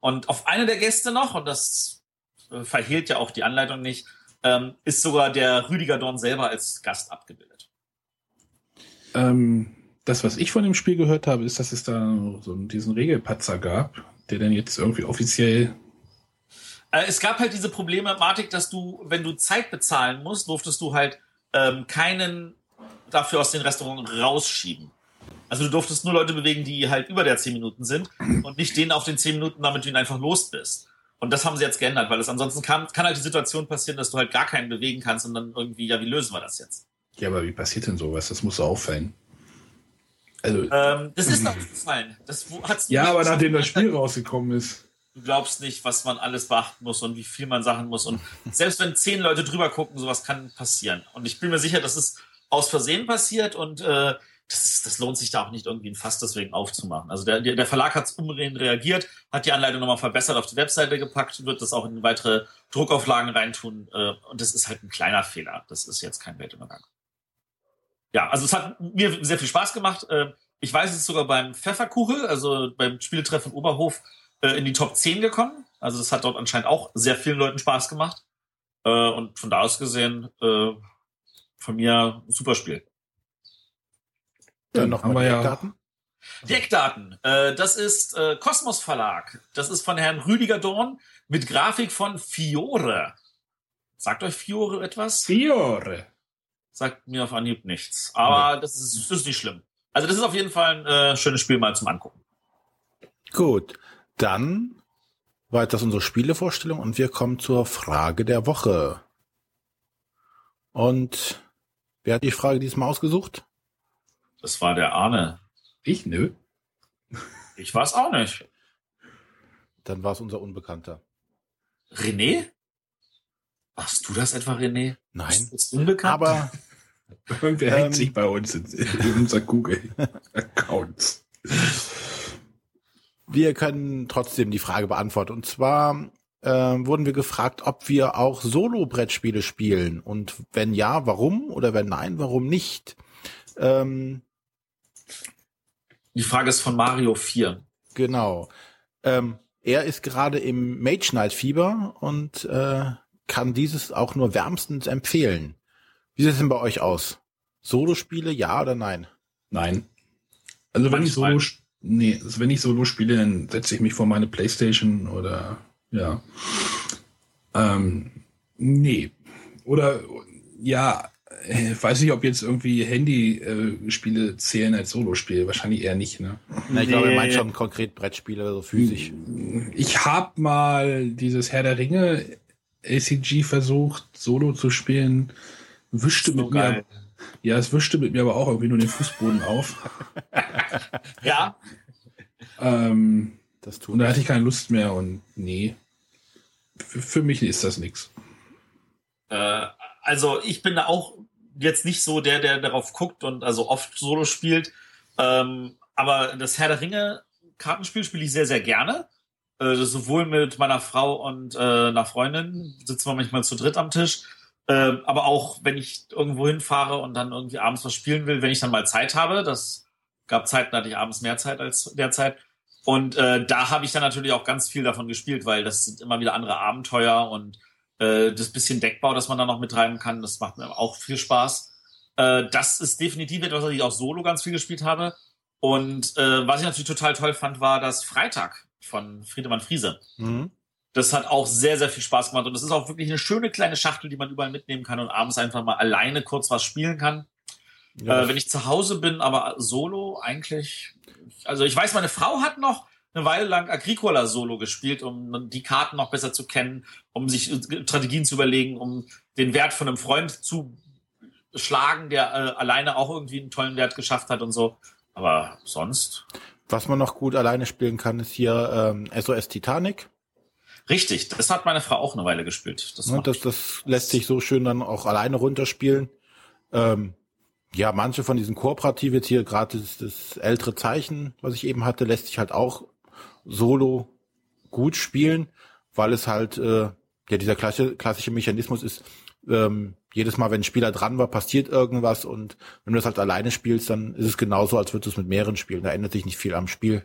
Und auf eine der Gäste noch, und das äh, verhehlt ja auch die Anleitung nicht, ähm, ist sogar der Rüdiger Dorn selber als Gast abgebildet. Ähm, das, was ich von dem Spiel gehört habe, ist, dass es da so diesen Regelpatzer gab, der dann jetzt irgendwie offiziell es gab halt diese Problematik, dass du, wenn du Zeit bezahlen musst, durftest du halt ähm, keinen dafür aus den Restaurants rausschieben. Also du durftest nur Leute bewegen, die halt über der 10 Minuten sind und nicht denen auf den 10 Minuten, damit du ihn einfach los bist. Und das haben sie jetzt geändert, weil es ansonsten kann, kann halt die Situation passieren, dass du halt gar keinen bewegen kannst und dann irgendwie, ja, wie lösen wir das jetzt? Ja, aber wie passiert denn sowas? Das muss auffallen. Also, ähm, das ist noch gefallen. Das hat's ja, aber nachdem das Spiel rausgekommen ist du glaubst nicht, was man alles beachten muss und wie viel man Sachen muss. Und selbst wenn zehn Leute drüber gucken, sowas kann passieren. Und ich bin mir sicher, dass es aus Versehen passiert und äh, das, das lohnt sich da auch nicht irgendwie ein Fass deswegen aufzumachen. Also der, der Verlag hat umgehend reagiert, hat die Anleitung nochmal verbessert auf die Webseite gepackt, wird das auch in weitere Druckauflagen reintun. Äh, und das ist halt ein kleiner Fehler. Das ist jetzt kein Weltuntergang. Ja, also es hat mir sehr viel Spaß gemacht. Äh, ich weiß, es sogar beim Pfefferkuchel, also beim Spieletreffen Oberhof, äh, in die Top 10 gekommen. Also das hat dort anscheinend auch sehr vielen Leuten Spaß gemacht. Äh, und von da aus gesehen, äh, von mir super Spiel. Dann noch mal Eckdaten. Die Eckdaten. Äh, das ist äh, Kosmos Verlag. Das ist von Herrn Rüdiger Dorn mit Grafik von Fiore. Sagt euch Fiore etwas? Fiore. Sagt mir auf Anhieb nichts. Aber nee. das, ist, das ist nicht schlimm. Also das ist auf jeden Fall ein äh, schönes Spiel mal zum Angucken. Gut, dann war das unsere Spielevorstellung und wir kommen zur Frage der Woche. Und wer hat die Frage diesmal ausgesucht? Das war der Arne. Ich? Nö. Ich war es auch nicht. Dann war es unser Unbekannter. René? Warst du das etwa, René? Nein. Ist unbekannt? Aber Irgendwer ähm, hängt sich bei uns in, in unser Google-Account. Wir können trotzdem die Frage beantworten. Und zwar äh, wurden wir gefragt, ob wir auch Solo-Brettspiele spielen. Und wenn ja, warum? Oder wenn nein, warum nicht? Ähm, die Frage ist von Mario 4. Genau. Ähm, er ist gerade im Mage Knight Fieber und äh, kann dieses auch nur wärmstens empfehlen. Wie sieht es denn bei euch aus? Solo-Spiele, ja oder nein? Nein. Also wenn Manchmal. ich Solo, nee, also wenn ich Solo spiele, dann setze ich mich vor meine Playstation oder ja. Ähm, nee. Oder ja, äh, weiß nicht, ob jetzt irgendwie Handy-Spiele äh, zählen als Solo-Spiel. Wahrscheinlich eher nicht, ne? Na, ich nee. glaube, er meint schon konkret Brettspiele, so physisch. Ich habe mal dieses Herr der Ringe ACG versucht, Solo zu spielen wischte so mit geil. mir. Ja, es wischte mit mir aber auch irgendwie nur den Fußboden auf. ja. Ähm, das tut und da hatte ich keine Lust mehr und nee. Für, für mich ist das nichts. Äh, also ich bin da auch jetzt nicht so der, der darauf guckt und also oft Solo spielt. Ähm, aber das Herr der Ringe Kartenspiel spiele ich sehr, sehr gerne. Äh, sowohl mit meiner Frau und äh, einer Freundin sitzen wir manchmal zu dritt am Tisch. Ähm, aber auch, wenn ich irgendwo hinfahre und dann irgendwie abends was spielen will, wenn ich dann mal Zeit habe, das gab Zeiten, da hatte ich abends mehr Zeit als derzeit. Und äh, da habe ich dann natürlich auch ganz viel davon gespielt, weil das sind immer wieder andere Abenteuer und äh, das bisschen Deckbau, das man da noch mittreiben kann, das macht mir auch viel Spaß. Äh, das ist definitiv etwas, was ich auch solo ganz viel gespielt habe. Und äh, was ich natürlich total toll fand, war das Freitag von Friedemann Friese. Mhm. Das hat auch sehr, sehr viel Spaß gemacht. Und das ist auch wirklich eine schöne kleine Schachtel, die man überall mitnehmen kann und abends einfach mal alleine kurz was spielen kann. Ja. Äh, wenn ich zu Hause bin, aber solo eigentlich. Also ich weiß, meine Frau hat noch eine Weile lang Agricola Solo gespielt, um die Karten noch besser zu kennen, um sich Strategien zu überlegen, um den Wert von einem Freund zu schlagen, der äh, alleine auch irgendwie einen tollen Wert geschafft hat und so. Aber sonst. Was man noch gut alleine spielen kann, ist hier ähm, SOS Titanic. Richtig, das hat meine Frau auch eine Weile gespielt. Das, ja, das, das lässt sich so schön dann auch alleine runterspielen. Ähm, ja, manche von diesen Kooperative jetzt hier, gerade das, das ältere Zeichen, was ich eben hatte, lässt sich halt auch solo gut spielen, weil es halt äh, ja dieser klassische, klassische Mechanismus ist, ähm, jedes Mal, wenn ein Spieler dran war, passiert irgendwas und wenn du das halt alleine spielst, dann ist es genauso, als würdest du es mit mehreren spielen. Da ändert sich nicht viel am Spiel.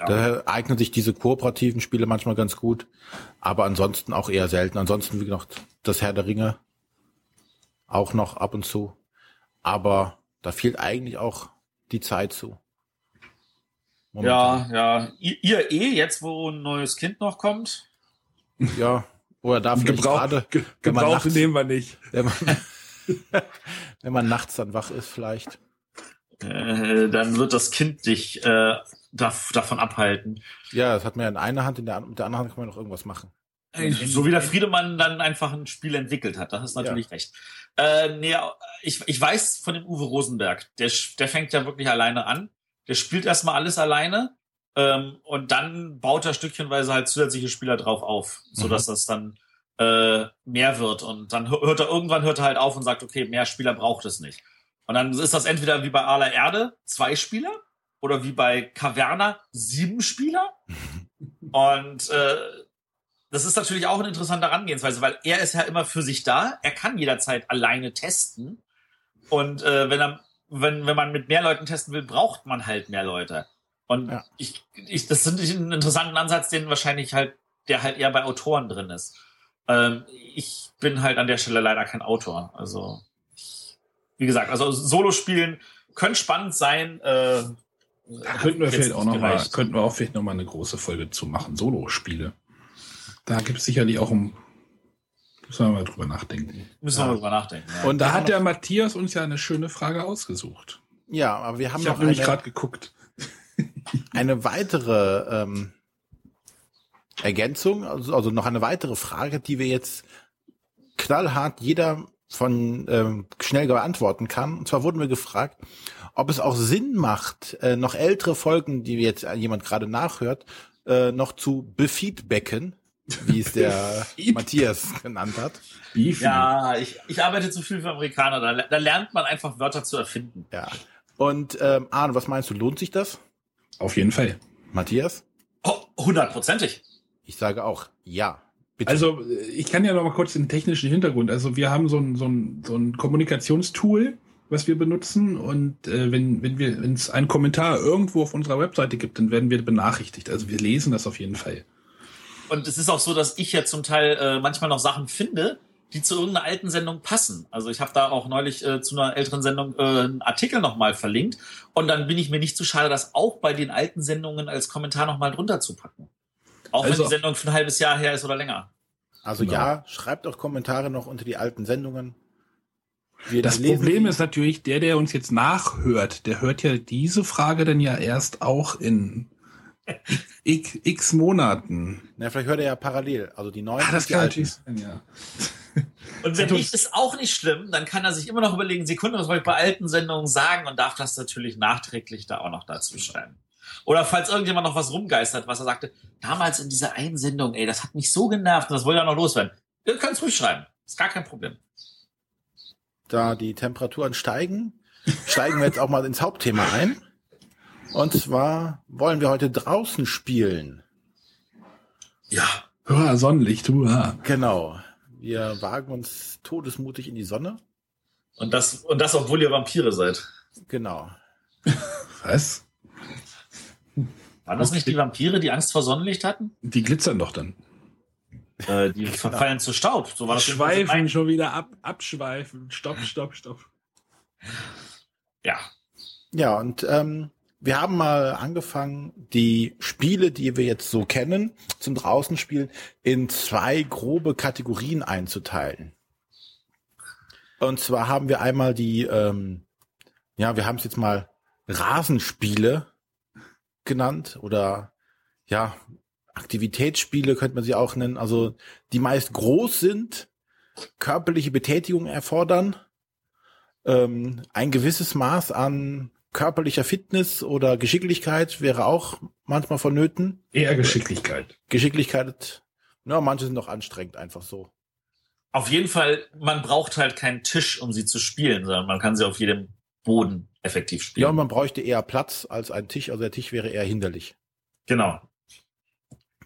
Ja. Da eignen sich diese kooperativen Spiele manchmal ganz gut, aber ansonsten auch eher selten. Ansonsten, wie gesagt, das Herr der Ringe auch noch ab und zu. Aber da fehlt eigentlich auch die Zeit zu. Momentan. Ja, ja. Ihr, ihr eh, jetzt wo ein neues Kind noch kommt? Ja, oder da vielleicht Gebrauch, gerade. Ge Gebrauch nehmen wir nicht. Wenn man, wenn man nachts dann wach ist, vielleicht. Äh, dann wird das Kind dich äh, davon abhalten. Ja, das hat man ja in einer Hand, in der, mit der anderen Hand kann man noch irgendwas machen. So wie der Friedemann dann einfach ein Spiel entwickelt hat, das ist natürlich ja. recht. Äh, nee, ich, ich weiß von dem Uwe Rosenberg, der, der fängt ja wirklich alleine an. Der spielt erstmal alles alleine ähm, und dann baut er stückchenweise halt zusätzliche Spieler drauf auf, so dass mhm. das dann äh, mehr wird. Und dann hört er irgendwann hört er halt auf und sagt, okay, mehr Spieler braucht es nicht. Und dann ist das entweder wie bei Aller Erde zwei Spieler oder wie bei Caverna sieben Spieler. Und äh, das ist natürlich auch eine interessante Herangehensweise, weil er ist ja immer für sich da. Er kann jederzeit alleine testen. Und äh, wenn er wenn, wenn man mit mehr Leuten testen will, braucht man halt mehr Leute. Und ja. ich, ich, das finde ich einen interessanten Ansatz, den wahrscheinlich halt, der halt eher bei Autoren drin ist. Ähm, ich bin halt an der Stelle leider kein Autor. Also, ich, wie gesagt, also Solo spielen könnte spannend sein. Äh, da könnten wir vielleicht auch noch mal, könnten wir auch vielleicht noch mal eine große Folge zu machen. Solo-Spiele. Da gibt es sicherlich auch um Müssen wir mal drüber nachdenken. Müssen wir mal drüber nachdenken. Ja. Und da hat der Matthias uns ja eine schöne Frage ausgesucht. Ja, aber wir haben ich noch hab nämlich gerade geguckt. eine weitere ähm, Ergänzung, also, also noch eine weitere Frage, die wir jetzt knallhart jeder von ähm, schnell beantworten kann. Und zwar wurden wir gefragt, ob es auch Sinn macht, äh, noch ältere Folgen, die jetzt jemand gerade nachhört, äh, noch zu befeedbacken wie es der Matthias genannt hat. Beefy. Ja, ich, ich arbeite zu viel für Amerikaner. Da, da lernt man einfach Wörter zu erfinden. Ja. Und ähm, Arne, was meinst du, lohnt sich das? Auf jeden Fall. Matthias? Oh, hundertprozentig. Ich sage auch ja. Bitte. Also ich kann ja noch mal kurz den technischen Hintergrund. Also wir haben so ein, so ein, so ein Kommunikationstool, was wir benutzen. Und äh, wenn, wenn wir, wenn es einen Kommentar irgendwo auf unserer Webseite gibt, dann werden wir benachrichtigt. Also wir lesen das auf jeden Fall. Und es ist auch so, dass ich ja zum Teil äh, manchmal noch Sachen finde, die zu irgendeiner alten Sendung passen. Also ich habe da auch neulich äh, zu einer älteren Sendung äh, einen Artikel nochmal verlinkt. Und dann bin ich mir nicht zu schade, das auch bei den alten Sendungen als Kommentar nochmal drunter zu packen. Auch also, wenn die Sendung für ein halbes Jahr her ist oder länger. Also genau. ja, schreibt auch Kommentare noch unter die alten Sendungen. Wir das Problem die. ist natürlich, der, der uns jetzt nachhört, der hört ja diese Frage dann ja erst auch in x, x Monaten. Na, vielleicht hört er ja parallel. Also die neuen. Ah, das kann natürlich sein, ja. Und wenn nicht, ist auch nicht schlimm, dann kann er sich immer noch überlegen, Sekunde, was wollte ich bei alten Sendungen sagen und darf das natürlich nachträglich da auch noch dazu schreiben. Oder falls irgendjemand noch was rumgeistert, was er sagte, damals in dieser einen Sendung, ey, das hat mich so genervt und das wollte ja noch loswerden. Ihr könnt es ruhig schreiben. Ist gar kein Problem. Da die Temperaturen steigen, steigen wir jetzt auch mal ins Hauptthema ein. Und zwar wollen wir heute draußen spielen. Ja, hurra, Sonnenlicht, hurra. Genau. Wir wagen uns todesmutig in die Sonne. Und das, und das, obwohl ihr Vampire seid. Genau. Was? Waren das nicht die Vampire, die Angst vor Sonnenlicht hatten? Die glitzern doch dann. Äh, die verfallen zu Staub. So war das Schweifen schon wieder ab, abschweifen. Stopp, stopp, stopp. Ja. Ja, und ähm, wir haben mal angefangen, die Spiele, die wir jetzt so kennen, zum draußen spielen, in zwei grobe Kategorien einzuteilen. Und zwar haben wir einmal die, ähm, ja, wir haben es jetzt mal Rasenspiele genannt oder ja, Aktivitätsspiele könnte man sie auch nennen, also die meist groß sind, körperliche Betätigung erfordern, ähm, ein gewisses Maß an körperlicher Fitness oder Geschicklichkeit wäre auch manchmal vonnöten. Eher Geschicklichkeit. Geschicklichkeit, ja, manche sind noch anstrengend, einfach so. Auf jeden Fall, man braucht halt keinen Tisch, um sie zu spielen, sondern man kann sie auf jedem Boden effektiv spielen. Ja, und man bräuchte eher Platz als ein Tisch, also der Tisch wäre eher hinderlich. Genau.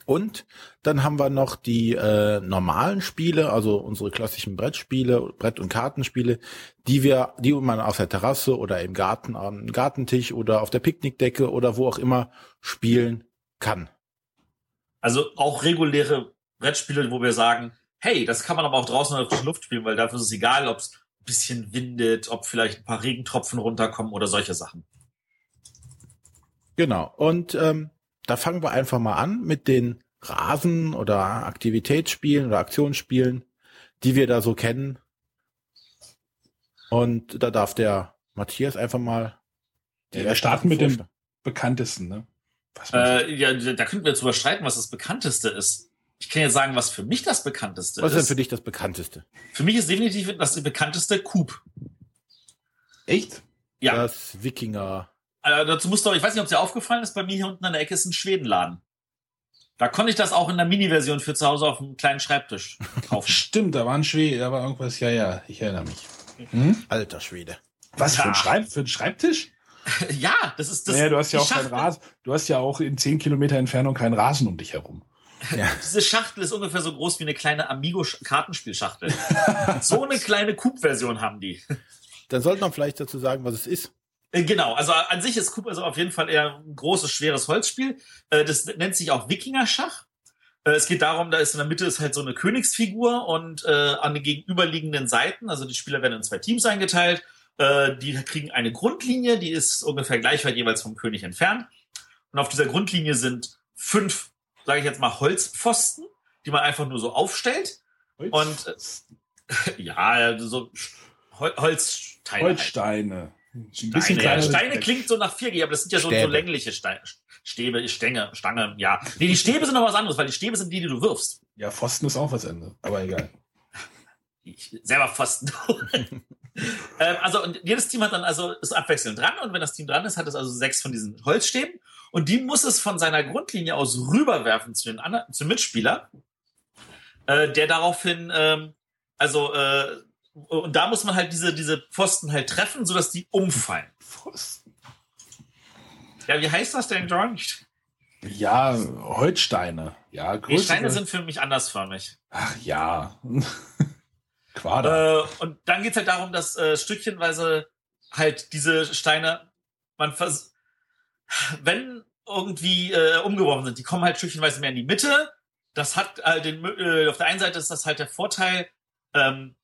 Und dann haben wir noch die äh, normalen Spiele, also unsere klassischen Brettspiele, Brett- und Kartenspiele, die wir, die man auf der Terrasse oder im Garten am Gartentisch oder auf der Picknickdecke oder wo auch immer spielen kann. Also auch reguläre Brettspiele, wo wir sagen, hey, das kann man aber auch draußen in der frischen Luft spielen, weil dafür ist es egal, ob es bisschen windet, ob vielleicht ein paar Regentropfen runterkommen oder solche Sachen. Genau. Und ähm, da fangen wir einfach mal an mit den Rasen- oder Aktivitätsspielen oder Aktionsspielen, die wir da so kennen. Und da darf der Matthias einfach mal. Ja, wir starten mit dem bekanntesten, ne? Äh, ja, da könnten wir jetzt überstreiten, was das bekannteste ist. Ich kann ja sagen, was für mich das bekannteste was ist. Was ist denn für dich das bekannteste? Für mich ist definitiv das bekannteste Coop. Echt? Ja. Das Wikinger. Also dazu musst du, ich weiß nicht, ob es dir aufgefallen ist, bei mir hier unten an der Ecke ist ein Schwedenladen. Da konnte ich das auch in der Mini-Version für zu Hause auf einem kleinen Schreibtisch kaufen. Stimmt, da war ein Schwede, da war irgendwas, ja, ja, ich erinnere mich. Hm? Alter Schwede. Was, ja. für, ein Schreib für ein Schreibtisch? ja, das ist das. Naja, du hast ja auch kein Rasen, du hast ja auch in zehn Kilometer Entfernung keinen Rasen um dich herum. Ja. Diese Schachtel ist ungefähr so groß wie eine kleine Amigo-Kartenspielschachtel. so eine kleine Coop-Version haben die. Dann sollte man vielleicht dazu sagen, was es ist. Äh, genau, also an sich ist Cooper also auf jeden Fall eher ein großes, schweres Holzspiel. Äh, das nennt sich auch Wikinger-Schach. Äh, es geht darum, da ist in der Mitte ist halt so eine Königsfigur und äh, an den gegenüberliegenden Seiten, also die Spieler werden in zwei Teams eingeteilt, äh, die kriegen eine Grundlinie, die ist ungefähr gleich weit jeweils vom König entfernt. Und auf dieser Grundlinie sind fünf, sage ich jetzt mal, Holzpfosten, die man einfach nur so aufstellt. Holz? Und äh, ja, so Hol Holzsteine. Holzsteine. Halt. Ein bisschen Steine, ja, Steine klingt so nach 4G, aber das sind ja so, so längliche Steine. Stäbe, Stänge, Stange, ja. Nee, die Stäbe sind noch was anderes, weil die Stäbe sind die, die du wirfst. Ja, Pfosten ist auch was anderes, aber egal. Ich selber Pfosten. ähm, also, und jedes Team hat dann also, ist abwechselnd dran und wenn das Team dran ist, hat es also sechs von diesen Holzstäben und die muss es von seiner Grundlinie aus rüberwerfen zu den anderen, zum Mitspieler, äh, der daraufhin, ähm, also, äh, und da muss man halt diese, diese Pfosten halt treffen, sodass die umfallen. Pfosten. Ja, wie heißt das denn, John? Ja, Holzsteine. Ja, größere. Die Steine sind für mich andersförmig. Ach ja. Quader. Äh, und dann geht's halt darum, dass äh, stückchenweise halt diese Steine, man vers wenn irgendwie äh, umgeworfen sind, die kommen halt stückchenweise mehr in die Mitte. Das hat äh, den, äh, auf der einen Seite ist das halt der Vorteil, ähm,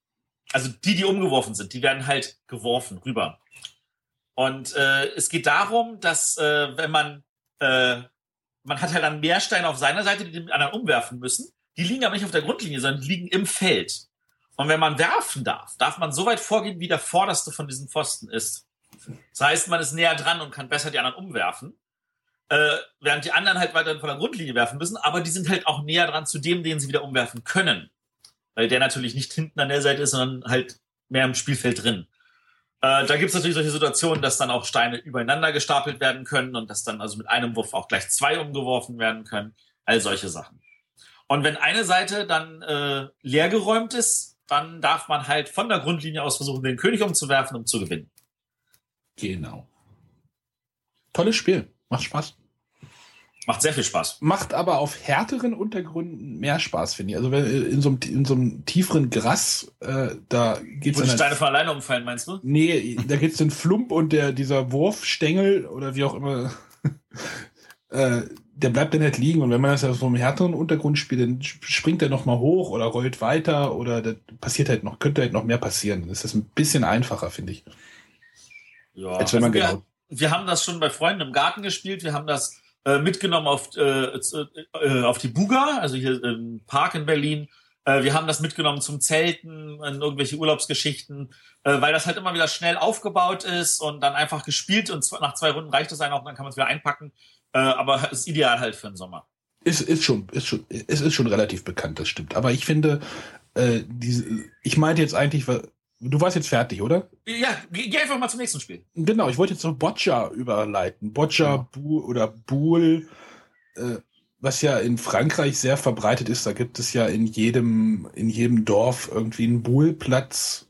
also die, die umgeworfen sind, die werden halt geworfen rüber. Und äh, es geht darum, dass äh, wenn man äh, man hat halt dann mehr Steine auf seiner Seite, die den anderen umwerfen müssen. Die liegen aber nicht auf der Grundlinie, sondern die liegen im Feld. Und wenn man werfen darf, darf man so weit vorgehen, wie der vorderste von diesen Pfosten ist. Das heißt, man ist näher dran und kann besser die anderen umwerfen. Äh, während die anderen halt weiter von der Grundlinie werfen müssen, aber die sind halt auch näher dran zu dem, den sie wieder umwerfen können. Weil der natürlich nicht hinten an der Seite ist, sondern halt mehr im Spielfeld drin. Äh, da gibt es natürlich solche Situationen, dass dann auch Steine übereinander gestapelt werden können und dass dann also mit einem Wurf auch gleich zwei umgeworfen werden können. All solche Sachen. Und wenn eine Seite dann äh, leergeräumt ist, dann darf man halt von der Grundlinie aus versuchen, den König umzuwerfen, um zu gewinnen. Genau. Tolles Spiel. Macht Spaß. Macht sehr viel Spaß. Macht aber auf härteren Untergründen mehr Spaß, finde ich. Also wenn, in, so einem, in so einem tieferen Gras, äh, da geht's Wo die Steine von alleine umfallen, meinst du? Nee, da geht's den Flump und der, dieser Wurfstängel oder wie auch immer, äh, der bleibt dann halt liegen. Und wenn man das auf so einem härteren Untergrund spielt, dann springt er noch mal hoch oder rollt weiter oder da passiert halt noch, könnte halt noch mehr passieren. Dann ist das ein bisschen einfacher, finde ich. Ja, also genau. Wir, wir haben das schon bei Freunden im Garten gespielt. Wir haben das äh, mitgenommen auf, äh, äh, auf die Buga, also hier im Park in Berlin. Äh, wir haben das mitgenommen zum Zelten, in irgendwelche Urlaubsgeschichten, äh, weil das halt immer wieder schnell aufgebaut ist und dann einfach gespielt und nach zwei Runden reicht es einem auch, dann kann man es wieder einpacken. Äh, aber ist ideal halt für den Sommer. Ist, ist schon, ist schon, es ist schon relativ bekannt, das stimmt. Aber ich finde, äh, diese, ich meinte jetzt eigentlich, Du warst jetzt fertig, oder? Ja, geh einfach mal zum nächsten Spiel. Genau, ich wollte jetzt noch Boccia überleiten. Boccia ja. Bu oder Boule, äh, was ja in Frankreich sehr verbreitet ist. Da gibt es ja in jedem, in jedem Dorf irgendwie einen Boule-Platz.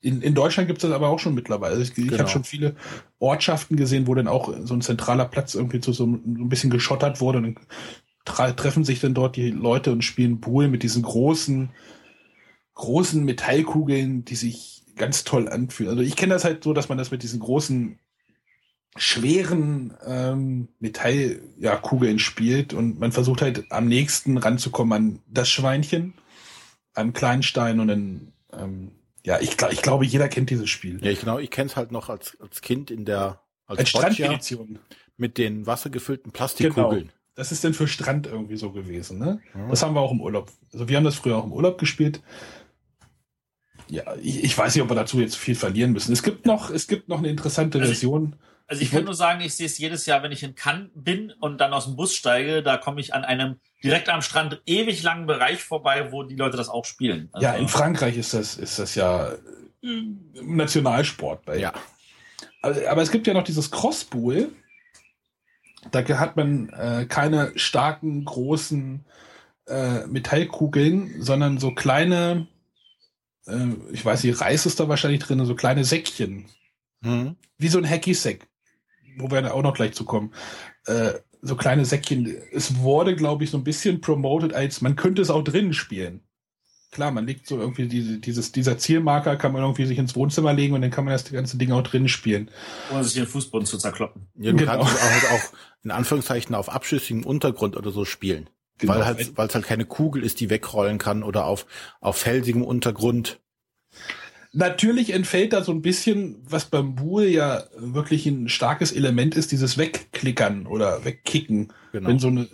In, in Deutschland gibt es das aber auch schon mittlerweile. Also ich, genau. ich habe schon viele Ortschaften gesehen, wo dann auch so ein zentraler Platz irgendwie zu so, so ein bisschen geschottert wurde. Und dann treffen sich dann dort die Leute und spielen Boule mit diesen großen großen Metallkugeln, die sich ganz toll anfühlen. Also ich kenne das halt so, dass man das mit diesen großen schweren ähm, Metallkugeln ja, spielt und man versucht halt am nächsten ranzukommen an das Schweinchen, an Kleinstein und dann ähm, ja, ich, ich glaube, jeder kennt dieses Spiel. Ja, ich genau, ich kenne es halt noch als, als Kind in der als, als Strandedition mit den wassergefüllten Plastikkugeln. Genau. Das ist denn für Strand irgendwie so gewesen, ne? Ja. Das haben wir auch im Urlaub. Also wir haben das früher auch im Urlaub gespielt ja, ich, ich, weiß nicht, ob wir dazu jetzt viel verlieren müssen. Es gibt noch, es gibt noch eine interessante also Version. Ich, also ich, ich kann nur sagen, ich sehe es jedes Jahr, wenn ich in Cannes bin und dann aus dem Bus steige, da komme ich an einem direkt am Strand ewig langen Bereich vorbei, wo die Leute das auch spielen. Also ja, in Frankreich ist das, ist das ja äh, Nationalsport. Bei. Ja. Aber, aber es gibt ja noch dieses Crossbowl. Da hat man äh, keine starken, großen äh, Metallkugeln, sondern so kleine äh, ich weiß nicht, Reis ist da wahrscheinlich drin, so kleine Säckchen. Mhm. Wie so ein Hacky-Sack. Wo wir da auch noch gleich zu kommen. Äh, so kleine Säckchen. Es wurde, glaube ich, so ein bisschen promoted als, man könnte es auch drinnen spielen. klar, man legt so irgendwie diese, dieses, dieser Zielmarker kann man irgendwie sich ins Wohnzimmer legen und dann kann man das ganze Ding auch drinnen spielen. Ohne sich den Fußboden zu zerkloppen. Ja, du genau. kannst es auch, halt auch in Anführungszeichen auf abschüssigem Untergrund oder so spielen. Genau. Weil halt, weil es halt keine Kugel ist, die wegrollen kann oder auf, auf felsigem Untergrund. Natürlich entfällt da so ein bisschen, was beim Buhl ja wirklich ein starkes Element ist, dieses Wegklickern oder Wegkicken. Genau. Wenn so eine,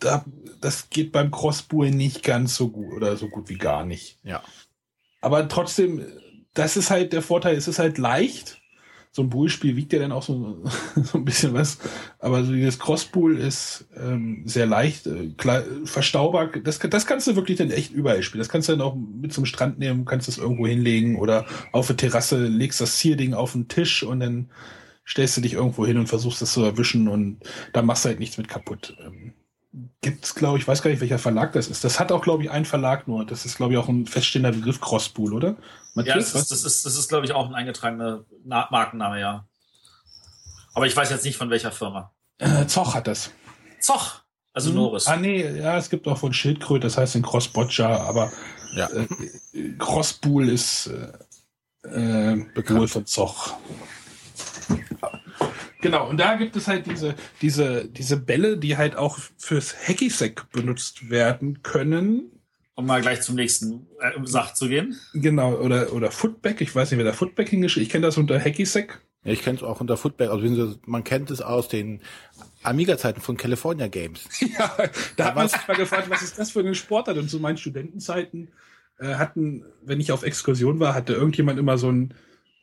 da, das geht beim Crossbull nicht ganz so gut oder so gut wie gar nicht. Ja. Aber trotzdem, das ist halt der Vorteil, es ist halt leicht so ein Bullspiel wiegt ja dann auch so, so ein bisschen was. Aber so dieses Crossbull ist ähm, sehr leicht, äh, klar, verstaubar. Das, das kannst du wirklich dann echt überall spielen. Das kannst du dann auch mit zum Strand nehmen, kannst es irgendwo hinlegen oder auf eine Terrasse, legst das Zierding auf den Tisch und dann stellst du dich irgendwo hin und versuchst das zu erwischen und da machst du halt nichts mit kaputt. Ähm, gibt's, glaube ich, weiß gar nicht, welcher Verlag das ist. Das hat auch, glaube ich, ein Verlag nur. Das ist, glaube ich, auch ein feststehender Begriff, Crosspool, oder? Matthias, ja, das ist, das ist, das ist, glaube ich, auch ein eingetragener Markenname, ja. Aber ich weiß jetzt nicht von welcher Firma. Äh, Zoch hat das. Zoch, also hm. Norris. Ah, nee, ja, es gibt auch von Schildkröte, das heißt in Crossbotcher, aber ja. äh, Crosspool ist äh, äh, Bekannt. von Zoch. Genau, und da gibt es halt diese, diese, diese Bälle, die halt auch fürs Hacky-Sack benutzt werden können. Um mal gleich zum nächsten äh, Sach zu gehen. Genau, oder, oder Footback. Ich weiß nicht, wer da Footback hingeschrieben Ich kenne das unter Hacky-Sack. Ja, ich kenne es auch unter Footback. Also man kennt es aus den Amiga-Zeiten von California Games. ja, da hat man sich mal gefragt, was ist das für eine Sportart? Und zu meinen Studentenzeiten äh, hatten, wenn ich auf Exkursion war, hatte irgendjemand immer so ein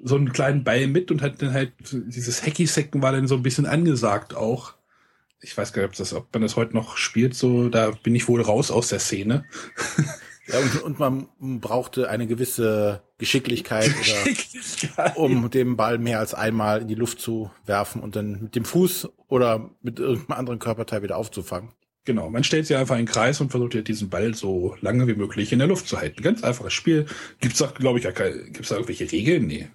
so einen kleinen Ball mit und hat dann halt dieses Hacky-Sacken war dann so ein bisschen angesagt auch. Ich weiß gar nicht, ob, das, ob man das heute noch spielt, so, da bin ich wohl raus aus der Szene. Ja, und, und man brauchte eine gewisse Geschicklichkeit, Geschicklichkeit. Oder, um den Ball mehr als einmal in die Luft zu werfen und dann mit dem Fuß oder mit irgendeinem anderen Körperteil wieder aufzufangen. Genau, man stellt sich einfach in den Kreis und versucht diesen Ball so lange wie möglich in der Luft zu halten. Ganz einfaches Spiel. Gibt's da, glaube ich, gibt's da irgendwelche Regeln? Nee.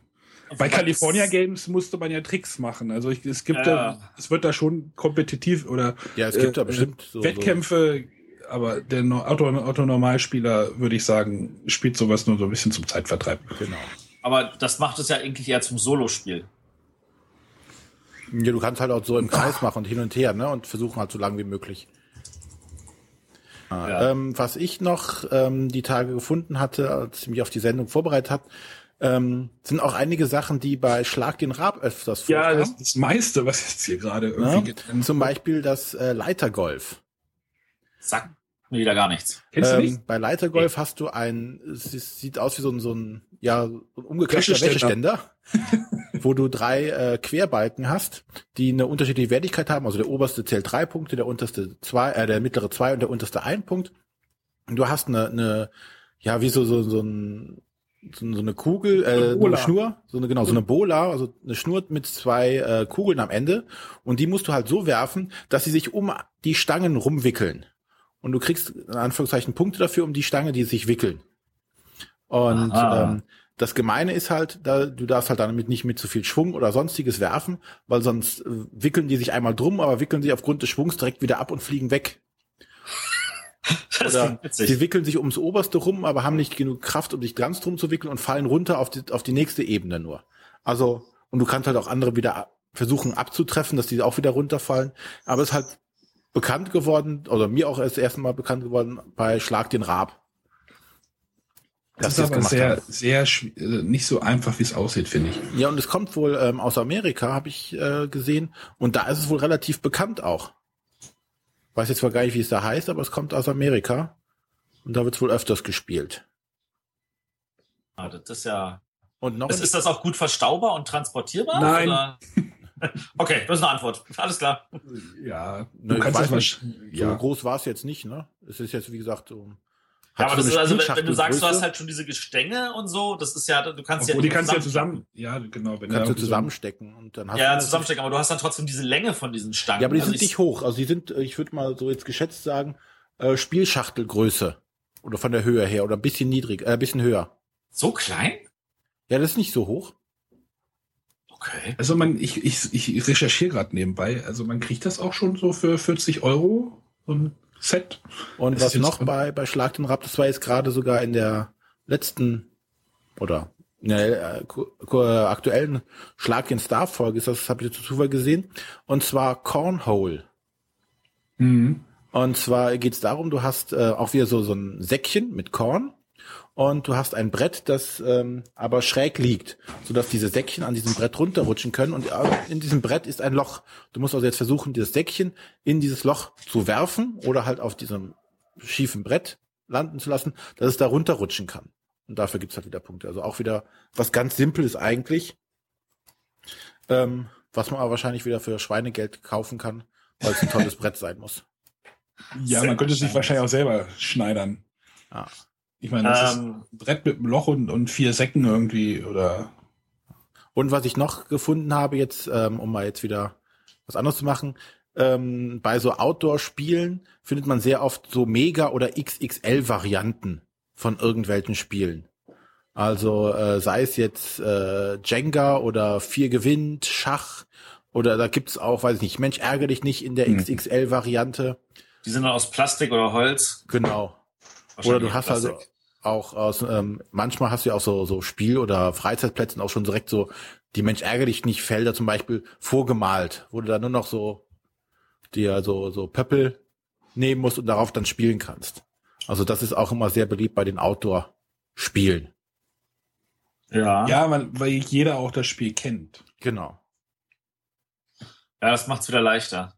Bei California Games musste man ja Tricks machen. Also ich, es gibt ja. da, es wird da schon kompetitiv oder ja, es gibt äh, da bestimmt so, Wettkämpfe, so. aber der Auto, Autonormalspieler, würde ich sagen, spielt sowas nur so ein bisschen zum Zeitvertreib. Genau. Aber das macht es ja eigentlich eher zum Solospiel. Ja, du kannst halt auch so im Kreis machen und hin und her, ne? Und versuchen halt so lang wie möglich. Ja. Ähm, was ich noch ähm, die Tage gefunden hatte, als ich mich auf die Sendung vorbereitet habe, ähm, sind auch einige Sachen, die bei Schlag den Rab öfters vorkommen. Ja, das, das meiste, was jetzt hier gerade irgendwie ja, Zum Beispiel das äh, Leitergolf. Sagt mir wieder gar nichts. Kennst du ähm, nicht? Bei Leitergolf okay. hast du ein, es sieht aus wie so ein, so ein ja, so ein umgeklappter Wäscheständer, wo du drei äh, Querbalken hast, die eine unterschiedliche Wertigkeit haben. Also der oberste zählt drei Punkte, der unterste zwei, äh, der mittlere zwei und der unterste ein Punkt. Und du hast eine, eine ja, wie so, so, so ein so, so eine Kugel, äh, eine, eine Schnur, so eine genau, so eine Bola, also eine Schnur mit zwei äh, Kugeln am Ende und die musst du halt so werfen, dass sie sich um die Stangen rumwickeln. Und du kriegst in Anführungszeichen Punkte dafür um die Stange, die sich wickeln. Und ähm, das Gemeine ist halt, da, du darfst halt damit nicht mit zu viel Schwung oder sonstiges werfen, weil sonst äh, wickeln die sich einmal drum, aber wickeln sich aufgrund des Schwungs direkt wieder ab und fliegen weg. Oder sie wickeln sich ums Oberste rum, aber haben nicht genug Kraft, um sich ganz drum zu wickeln und fallen runter auf die, auf die nächste Ebene nur. Also, und du kannst halt auch andere wieder versuchen abzutreffen, dass die auch wieder runterfallen. Aber es ist halt bekannt geworden, oder mir auch erst erste Mal bekannt geworden bei Schlag den Rab. Das, das ist aber sehr, haben. sehr äh, nicht so einfach, wie es aussieht, finde ich. Ja, und es kommt wohl ähm, aus Amerika, habe ich äh, gesehen. Und da ist es wohl relativ bekannt auch. Weiß jetzt zwar gar nicht, wie es da heißt, aber es kommt aus Amerika. Und da wird es wohl öfters gespielt. Ah, das ist ja. Und noch ist, ist das auch gut verstaubar und transportierbar? Nein. Oder? Okay, das ist eine Antwort. Alles klar. Ja, du ne, kannst das mal. Ja. So groß war es jetzt nicht, ne? Es ist jetzt, wie gesagt, so ja, aber das ist also, wenn, wenn, du sagst, du hast halt schon diese Gestänge und so, das ist ja, du kannst Obwohl, ja. Die kannst du ja zusammen, ja, genau. Wenn kannst du zusammenstecken und dann hast ja, du. Ja, zusammenstecken, aber du hast dann trotzdem diese Länge von diesen Stangen. Ja, aber die also sind nicht hoch. Also die sind, ich würde mal so jetzt geschätzt sagen, äh, Spielschachtelgröße. Oder von der Höhe her oder ein bisschen niedrig, äh, ein bisschen höher. So klein? Ja, das ist nicht so hoch. Okay. Also man, ich, ich, ich recherchiere gerade nebenbei. Also man kriegt das auch schon so für 40 Euro. So ein Set. Und das was noch bei, bei Schlag den Rab, das war jetzt gerade sogar in der letzten oder in der äh, aktuellen Schlag den Star Folge ist das, das habe ich zu Zufall gesehen. Und zwar Cornhole. Mhm. Und zwar geht es darum, du hast äh, auch wieder so, so ein Säckchen mit Korn und du hast ein Brett, das ähm, aber schräg liegt, sodass diese Säckchen an diesem Brett runterrutschen können und in diesem Brett ist ein Loch. Du musst also jetzt versuchen, dieses Säckchen in dieses Loch zu werfen oder halt auf diesem schiefen Brett landen zu lassen, dass es da runterrutschen kann. Und dafür gibt's halt wieder Punkte. Also auch wieder was ganz Simples eigentlich, ähm, was man aber wahrscheinlich wieder für Schweinegeld kaufen kann, weil es ein tolles Brett sein muss. Ja, man könnte sich wahrscheinlich auch selber schneidern. Ja. Ich meine, das ähm, ist ein Brett mit einem Loch und, und vier Säcken irgendwie oder. Und was ich noch gefunden habe jetzt, ähm, um mal jetzt wieder was anderes zu machen, ähm, bei so Outdoor-Spielen findet man sehr oft so Mega- oder XXL-Varianten von irgendwelchen Spielen. Also äh, sei es jetzt äh, Jenga oder Vier gewinnt, Schach oder da gibt's auch, weiß ich nicht, Mensch, ärgere dich nicht in der mhm. XXL-Variante. Die sind dann aus Plastik oder Holz. Genau. Oder du hast also auch aus, ähm, manchmal hast du ja auch so, so Spiel- oder Freizeitplätzen auch schon direkt so, die Mensch ärgere dich nicht Felder zum Beispiel vorgemalt, wo du dann nur noch so dir so, so Pöppel nehmen musst und darauf dann spielen kannst. Also das ist auch immer sehr beliebt bei den Outdoor-Spielen. Ja. Ja, man, weil jeder auch das Spiel kennt. Genau. Ja, das macht's wieder leichter.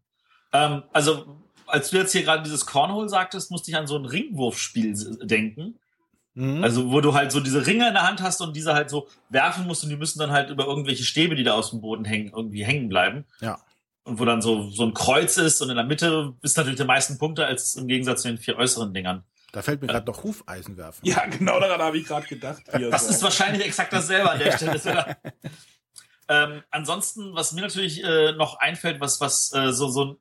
Ähm, also, als du jetzt hier gerade dieses Cornhole sagtest, musste ich an so ein Ringwurfspiel denken. Mhm. Also, wo du halt so diese Ringe in der Hand hast und diese halt so werfen musst und die müssen dann halt über irgendwelche Stäbe, die da aus dem Boden hängen, irgendwie hängen bleiben. Ja. Und wo dann so, so ein Kreuz ist und in der Mitte ist natürlich die meisten Punkte als im Gegensatz zu den vier äußeren Dingern. Da fällt mir gerade noch Hufeisen werfen. Ja, genau daran habe ich gerade gedacht. das so. ist wahrscheinlich exakt dasselbe an der Stelle. ähm, ansonsten, was mir natürlich äh, noch einfällt, was, was äh, so, so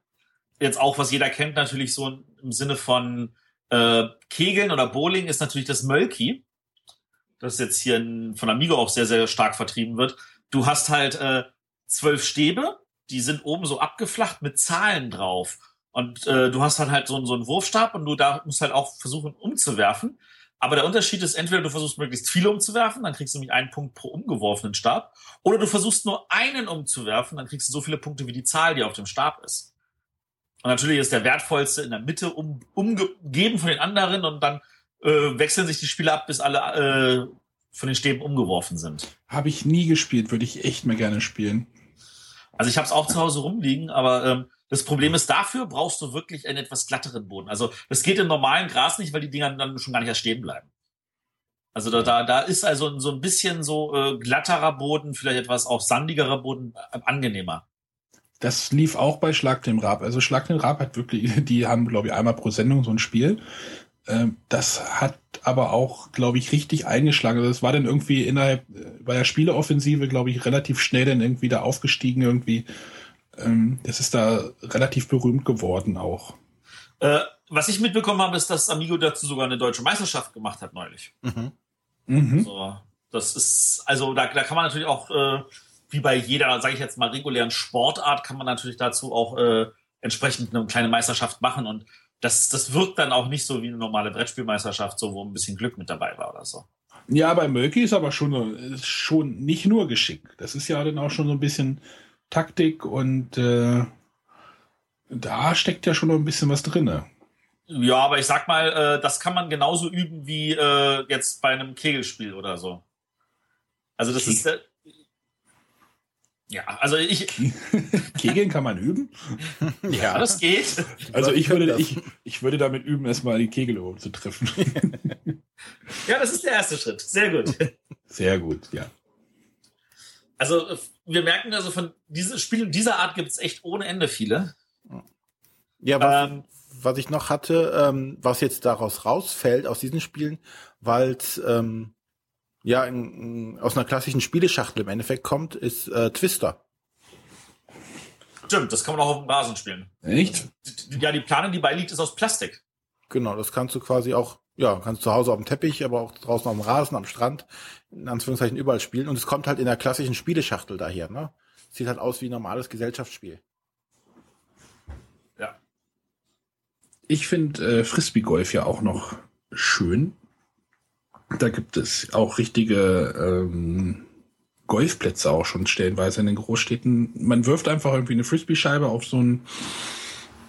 jetzt auch, was jeder kennt, natürlich so im Sinne von äh, Kegeln oder Bowling ist natürlich das Mölki, das jetzt hier in, von Amigo auch sehr, sehr stark vertrieben wird. Du hast halt äh, zwölf Stäbe, die sind oben so abgeflacht mit Zahlen drauf. Und äh, du hast dann halt so, so einen Wurfstab und du da musst halt auch versuchen umzuwerfen. Aber der Unterschied ist, entweder du versuchst möglichst viele umzuwerfen, dann kriegst du nämlich einen Punkt pro umgeworfenen Stab, oder du versuchst nur einen umzuwerfen, dann kriegst du so viele Punkte wie die Zahl, die auf dem Stab ist. Und natürlich ist der wertvollste in der Mitte um, umgeben von den anderen und dann äh, wechseln sich die Spieler ab, bis alle äh, von den Stäben umgeworfen sind. Habe ich nie gespielt, würde ich echt mal gerne spielen. Also ich habe es auch zu Hause rumliegen, aber ähm, das Problem ist, dafür brauchst du wirklich einen etwas glatteren Boden. Also das geht im normalen Gras nicht, weil die Dinger dann schon gar nicht erst stehen bleiben. Also da, da, da ist also so ein bisschen so äh, glatterer Boden, vielleicht etwas auch sandigerer Boden äh, angenehmer. Das lief auch bei Schlag den Rab. Also Schlag den Rab hat wirklich, die haben, glaube ich, einmal pro Sendung so ein Spiel. Ähm, das hat aber auch, glaube ich, richtig eingeschlagen. Also das war dann irgendwie innerhalb, äh, bei der Spieleoffensive, glaube ich, relativ schnell dann irgendwie da aufgestiegen irgendwie. Ähm, das ist da relativ berühmt geworden auch. Äh, was ich mitbekommen habe, ist, dass Amigo dazu sogar eine deutsche Meisterschaft gemacht hat neulich. Mhm. Mhm. So, das ist, also da, da kann man natürlich auch äh, wie bei jeder, sage ich jetzt mal, regulären Sportart kann man natürlich dazu auch äh, entsprechend eine kleine Meisterschaft machen und das, das wirkt dann auch nicht so wie eine normale Brettspielmeisterschaft, so wo ein bisschen Glück mit dabei war oder so. Ja, bei Mölki ist aber schon, schon nicht nur Geschick. Das ist ja dann auch schon so ein bisschen Taktik und äh, da steckt ja schon noch ein bisschen was drin. Ja, aber ich sag mal, äh, das kann man genauso üben wie äh, jetzt bei einem Kegelspiel oder so. Also das Ke ist äh, ja, also ich. Kegeln kann man üben? ja, das geht. Also ich würde, ich, ich würde damit üben, erstmal die Kegel oben zu treffen. ja, das ist der erste Schritt. Sehr gut. Sehr gut, ja. Also wir merken also von diesen Spielen dieser Art gibt es echt ohne Ende viele. Ja, was, ähm, was ich noch hatte, ähm, was jetzt daraus rausfällt aus diesen Spielen, weil es ähm, ja in, in, aus einer klassischen Spieleschachtel im Endeffekt kommt, ist äh, Twister. Stimmt, das kann man auch auf dem Rasen spielen. Echt? Ja, die Plane, die beiliegt, ist aus Plastik. Genau, das kannst du quasi auch, ja, kannst zu Hause auf dem Teppich, aber auch draußen auf dem Rasen, am Strand, in Anführungszeichen überall spielen. Und es kommt halt in der klassischen Spieleschachtel daher, ne? Sieht halt aus wie ein normales Gesellschaftsspiel. Ja. Ich finde äh, Frisbee-Golf ja auch noch schön. Da gibt es auch richtige ähm, Golfplätze auch schon stellenweise in den Großstädten. Man wirft einfach irgendwie eine Frisbee-Scheibe auf so ein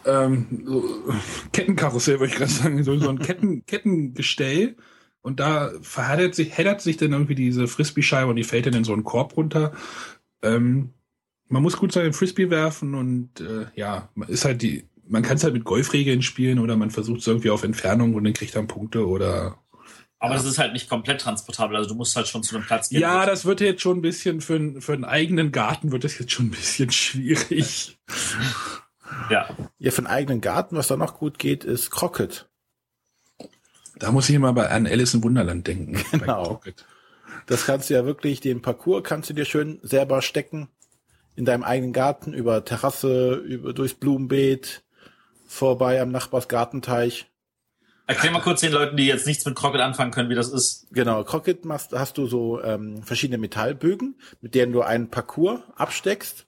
ähm, so Kettenkarussell, würde ich gerade sagen, so, so ein Ketten, Kettengestell. Und da verheddert sich, heddert sich dann irgendwie diese Frisbee-Scheibe und die fällt dann in so einen Korb runter. Ähm, man muss gut seinen Frisbee werfen und äh, ja, ist halt die, man kann es halt mit Golfregeln spielen oder man versucht es irgendwie auf Entfernung und dann kriegt dann Punkte oder aber ja. das ist halt nicht komplett transportabel. Also du musst halt schon zu einem Platz gehen. Ja, das wird jetzt schon ein bisschen für, für einen eigenen Garten wird das jetzt schon ein bisschen schwierig. ja. Ja, für einen eigenen Garten, was da noch gut geht, ist Crockett. Da muss ich immer bei an Alice im Wunderland denken. Genau. Das kannst du ja wirklich, den Parcours kannst du dir schön selber stecken. In deinem eigenen Garten, über Terrasse, über, durchs Blumenbeet, vorbei am Nachbarsgartenteich. Erklär mal kurz den Leuten, die jetzt nichts mit Crockett anfangen können, wie das ist. Genau, Crockett machst, hast du so ähm, verschiedene Metallbögen, mit denen du einen Parcours absteckst.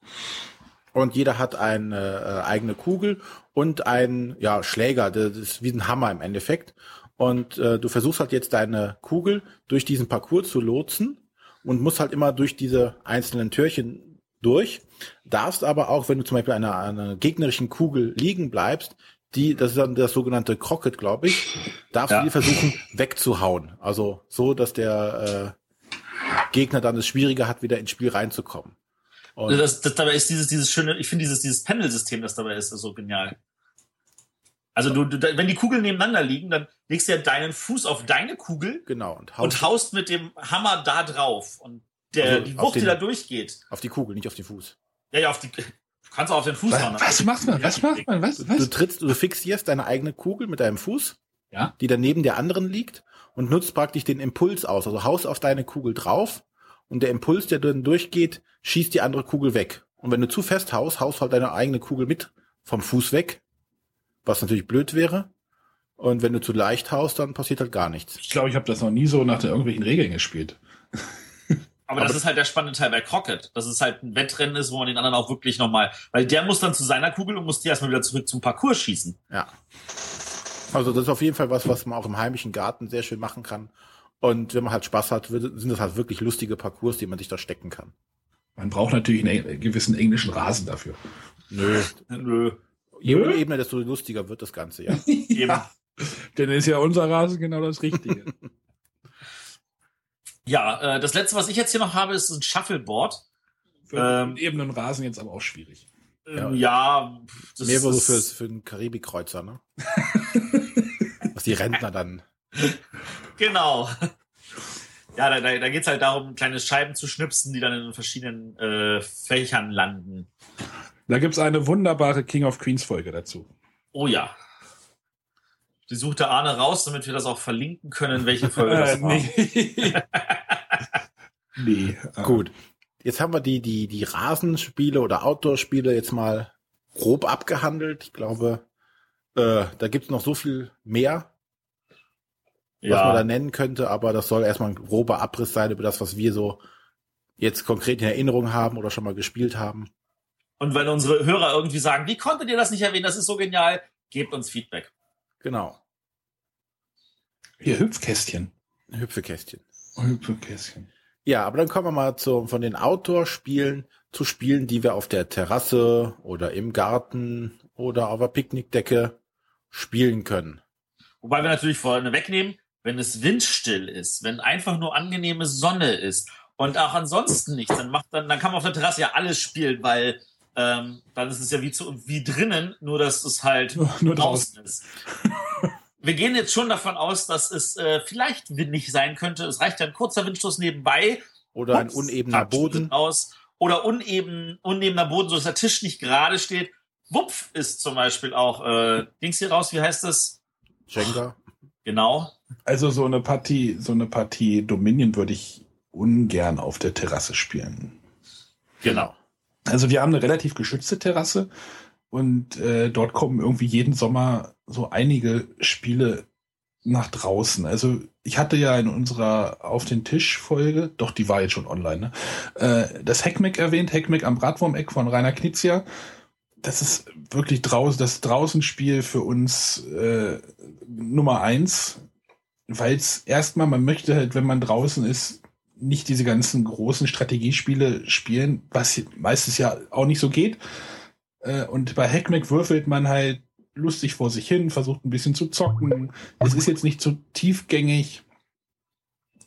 Und jeder hat eine äh, eigene Kugel und einen ja, Schläger, das ist wie ein Hammer im Endeffekt. Und äh, du versuchst halt jetzt deine Kugel durch diesen Parcours zu lotsen und musst halt immer durch diese einzelnen Türchen durch. Darfst aber auch, wenn du zum Beispiel einer, einer gegnerischen Kugel liegen bleibst, die, das ist dann das sogenannte Crockett, glaube ich, darfst ja. du die versuchen wegzuhauen. Also so, dass der äh, Gegner dann es schwieriger hat, wieder ins Spiel reinzukommen. Und das, das dabei ist dieses, dieses schöne, ich finde dieses, dieses Pendelsystem, das dabei ist, so genial. Also du, du, wenn die Kugeln nebeneinander liegen, dann legst du ja deinen Fuß auf deine Kugel genau, und, haust, und haust mit dem Hammer da drauf. Und der, also die Wucht, den, die da durchgeht. Auf die Kugel, nicht auf den Fuß. Ja, ja, auf die. Du kannst auch auf den Fuß was, hauen. Was macht man? Was macht man? Was, was? Du trittst, du fixierst deine eigene Kugel mit deinem Fuß, ja? die dann neben der anderen liegt und nutzt praktisch den Impuls aus. Also haust auf deine Kugel drauf und der Impuls, der dann durchgeht, schießt die andere Kugel weg. Und wenn du zu fest haust, haust halt deine eigene Kugel mit vom Fuß weg, was natürlich blöd wäre. Und wenn du zu leicht haust, dann passiert halt gar nichts. Ich glaube, ich habe das noch nie so nach irgendwelchen Regeln gespielt. Aber, das ist halt der spannende Teil bei Crockett, dass es halt ein Wettrennen ist, wo man den anderen auch wirklich nochmal, weil der muss dann zu seiner Kugel und muss die erstmal wieder zurück zum Parcours schießen. Ja. Also das ist auf jeden Fall was, was man auch im heimischen Garten sehr schön machen kann. Und wenn man halt Spaß hat, sind das halt wirklich lustige Parcours, die man sich da stecken kann. Man braucht natürlich einen gewissen englischen Rasen dafür. Nö. Nö. Je höher Ebene, desto lustiger wird das Ganze, ja. ja. Denn ist ja unser Rasen genau das Richtige. Ja, äh, das letzte, was ich jetzt hier noch habe, ist ein Shuffleboard. Für ähm, ebenen Rasen jetzt aber auch schwierig. Ähm, ja, das Mehr so für, für einen Karibikkreuzer, ne? was die Rentner dann. Genau. Ja, da, da, da geht es halt darum, kleine Scheiben zu schnipsen, die dann in verschiedenen äh, Fächern landen. Da gibt's eine wunderbare King of Queens Folge dazu. Oh ja. Die suchte Arne raus, damit wir das auch verlinken können, welche Folge das war. nee. nee. Äh. Gut. Jetzt haben wir die, die, die Rasenspiele oder Outdoor-Spiele jetzt mal grob abgehandelt. Ich glaube, äh, da gibt's noch so viel mehr, was ja. man da nennen könnte, aber das soll erstmal ein grober Abriss sein über das, was wir so jetzt konkret in Erinnerung haben oder schon mal gespielt haben. Und wenn unsere Hörer irgendwie sagen, wie konntet ihr das nicht erwähnen, das ist so genial, gebt uns Feedback. Genau. Hier, Hüpfkästchen. Hüpfekästchen. Hüpfekästchen. Ja, aber dann kommen wir mal zu, von den Outdoor-Spielen zu Spielen, die wir auf der Terrasse oder im Garten oder auf der Picknickdecke spielen können. Wobei wir natürlich vorne wegnehmen, wenn es windstill ist, wenn einfach nur angenehme Sonne ist und auch ansonsten nichts, dann macht dann, dann kann man auf der Terrasse ja alles spielen, weil ähm, dann ist es ja wie, zu, wie drinnen, nur dass es halt nur, nur draußen ist. Wir gehen jetzt schon davon aus, dass es äh, vielleicht windig sein könnte. Es reicht ja ein kurzer Windstoß nebenbei. Oder Ups, ein unebener Boden. Aus. Oder uneben, unebener Boden, so dass der Tisch nicht gerade steht. Wupf ist zum Beispiel auch, äh, Dings hier raus, wie heißt das? Jenga. Genau. Also so eine Partie, so eine Partie Dominion würde ich ungern auf der Terrasse spielen. Genau. Also wir haben eine relativ geschützte Terrasse und äh, dort kommen irgendwie jeden Sommer so einige Spiele nach draußen. Also ich hatte ja in unserer Auf den Tisch Folge, doch die war jetzt schon online, ne? äh, das Heckmeck erwähnt, Heckmeck am Bratwurmeck von Rainer Knizia. das ist wirklich draußen, das Draußenspiel für uns äh, Nummer eins, weil es erstmal, man möchte halt, wenn man draußen ist, nicht diese ganzen großen Strategiespiele spielen, was meistens ja auch nicht so geht. Äh, und bei Hackmack würfelt man halt lustig vor sich hin, versucht ein bisschen zu zocken. Es ist jetzt nicht so tiefgängig.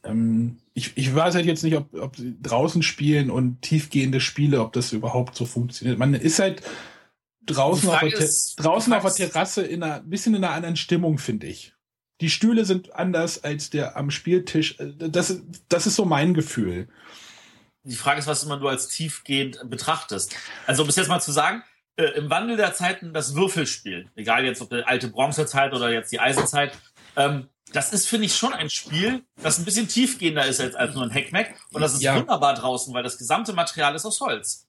Ähm, ich, ich weiß halt jetzt nicht, ob, ob sie draußen spielen und tiefgehende Spiele, ob das überhaupt so funktioniert. Man ist halt draußen, auf der, ist, draußen auf der Terrasse in einer bisschen in einer anderen Stimmung, finde ich. Die Stühle sind anders als der am Spieltisch. Das, das ist so mein Gefühl. Die Frage ist, was immer du als tiefgehend betrachtest. Also um es jetzt mal zu sagen, äh, im Wandel der Zeiten das Würfelspiel, egal jetzt ob die alte Bronzezeit oder jetzt die Eisenzeit, ähm, das ist, finde ich, schon ein Spiel, das ein bisschen tiefgehender ist als, als nur ein Hackmack. Und das ist ja. wunderbar draußen, weil das gesamte Material ist aus Holz.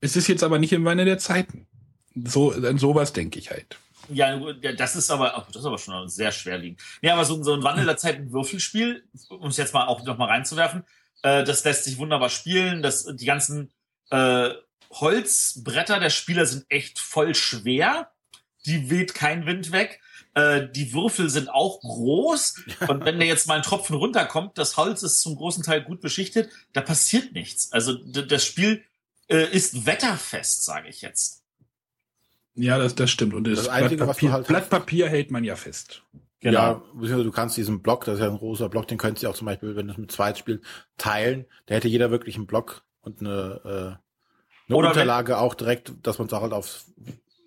Es ist jetzt aber nicht im Wandel der Zeiten. So, an sowas denke ich halt. Ja, das ist aber, oh, das ist aber schon sehr schwer liegen. Ja, aber so, so ein Wandel der Zeit, ein Würfelspiel, um es jetzt mal auch noch mal reinzuwerfen, äh, das lässt sich wunderbar spielen. Das, die ganzen äh, Holzbretter der Spieler sind echt voll schwer. Die weht kein Wind weg. Äh, die Würfel sind auch groß. Und wenn da jetzt mal ein Tropfen runterkommt, das Holz ist zum großen Teil gut beschichtet, da passiert nichts. Also das Spiel äh, ist wetterfest, sage ich jetzt. Ja, das, das stimmt. Und das, das Einzige, Blatt, Papier, halt Blatt Papier hält man ja fest. Genau. Ja, du kannst diesen Block, das ist ja ein großer Block, den könntest du auch zum Beispiel, wenn du es mit zweit spielst, teilen. Da hätte jeder wirklich einen Block und eine, äh, eine Oder Unterlage wenn, auch direkt, dass man es auch halt auf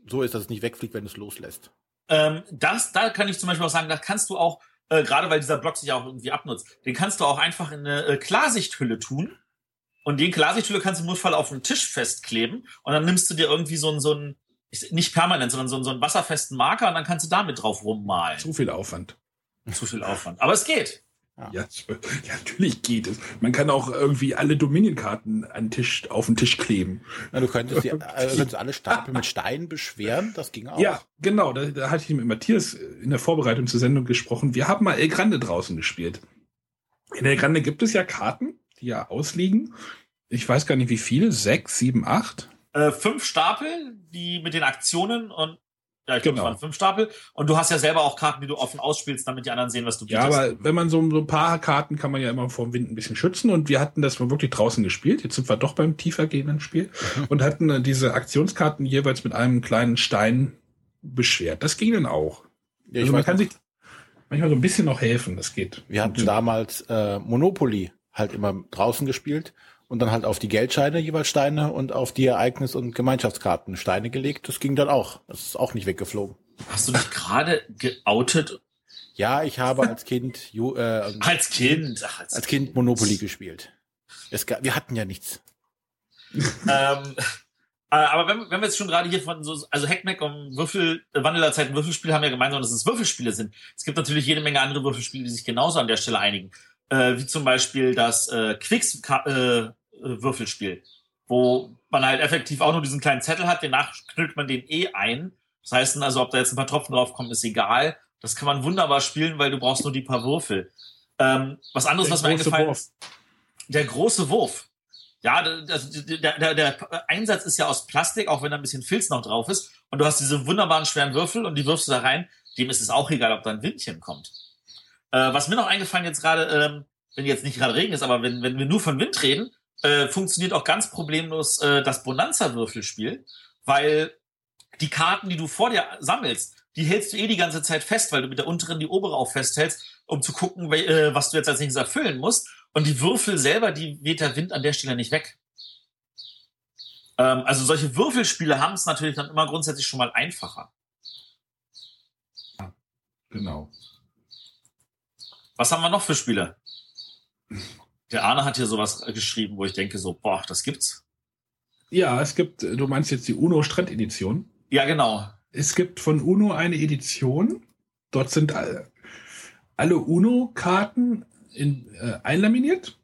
so ist, dass es nicht wegfliegt, wenn es loslässt. Ähm, das, da kann ich zum Beispiel auch sagen, da kannst du auch, äh, gerade weil dieser Block sich auch irgendwie abnutzt, den kannst du auch einfach in eine äh, Klarsichthülle tun. Und den Klarsichthülle kannst du im Notfall auf den Tisch festkleben. Und dann nimmst du dir irgendwie so ein, so ein, nicht permanent, sondern so, so einen wasserfesten Marker und dann kannst du damit drauf rummalen. Zu viel Aufwand. Zu viel Aufwand. Aber es geht. Ja. Ja, natürlich geht es. Man kann auch irgendwie alle Dominion-Karten an Tisch, auf den Tisch kleben. Ja, du könntest, die, äh, könntest alle Stapel mit Steinen beschweren, das ging auch. Ja, genau. Da, da hatte ich mit Matthias in der Vorbereitung zur Sendung gesprochen. Wir haben mal El Grande draußen gespielt. In El Grande gibt es ja Karten, die ja ausliegen. Ich weiß gar nicht wie viele, sechs, sieben, acht. Äh, fünf Stapel, die mit den Aktionen und ja, ich glaube, genau. es waren fünf Stapel. Und du hast ja selber auch Karten, die du offen ausspielst, damit die anderen sehen, was du bietest. Ja, aber wenn man so, so ein paar Karten kann man ja immer vor dem Wind ein bisschen schützen. Und wir hatten das wirklich draußen gespielt. Jetzt sind wir doch beim tiefer gehenden Spiel. Mhm. Und hatten äh, diese Aktionskarten jeweils mit einem kleinen Stein beschwert. Das ging dann auch. Ja, also man kann sich manchmal so ein bisschen noch helfen. Das geht. Wir hatten damals äh, Monopoly halt immer draußen gespielt und dann halt auf die Geldscheine jeweils Steine und auf die Ereignis- und Gemeinschaftskarten Steine gelegt. Das ging dann auch. Das ist auch nicht weggeflogen. Hast du dich gerade geoutet? Ja, ich habe als Kind äh, als Kind Ach, als, als Kind Monopoly gespielt. Es wir hatten ja nichts. ähm, äh, aber wenn, wenn wir jetzt schon gerade hier von so, also Hackmack und Würfel, äh, Wandelerzeiten Würfelspiele haben ja gemeinsam, dass es Würfelspiele sind. Es gibt natürlich jede Menge andere Würfelspiele, die sich genauso an der Stelle einigen. Äh, wie zum Beispiel das äh, Quicks äh, Würfelspiel, wo man halt effektiv auch nur diesen kleinen Zettel hat, danach knüllt man den eh ein. Das heißt also, ob da jetzt ein paar Tropfen draufkommen, ist egal. Das kann man wunderbar spielen, weil du brauchst nur die paar Würfel. Ähm, was anderes, der was mir eingefallen Wurf. ist, der große Wurf. Ja, der, der, der Einsatz ist ja aus Plastik, auch wenn da ein bisschen Filz noch drauf ist. Und du hast diese wunderbaren schweren Würfel und die wirfst du da rein. Dem ist es auch egal, ob da ein Windchen kommt. Äh, was mir noch eingefallen jetzt gerade, ähm, wenn jetzt nicht gerade Regen ist, aber wenn, wenn wir nur von Wind reden, äh, funktioniert auch ganz problemlos äh, das Bonanza-Würfelspiel, weil die Karten, die du vor dir sammelst, die hältst du eh die ganze Zeit fest, weil du mit der unteren die obere auch festhältst, um zu gucken, äh, was du jetzt als nächstes erfüllen musst. Und die Würfel selber, die weht der Wind an der Stelle nicht weg. Ähm, also solche Würfelspiele haben es natürlich dann immer grundsätzlich schon mal einfacher. Ja, genau. Was haben wir noch für Spiele? Der Arne hat hier sowas geschrieben, wo ich denke so, boah, das gibt's. Ja, es gibt, du meinst jetzt die UNO Strand Edition? Ja, genau. Es gibt von UNO eine Edition. Dort sind alle, alle UNO-Karten in, äh, einlaminiert.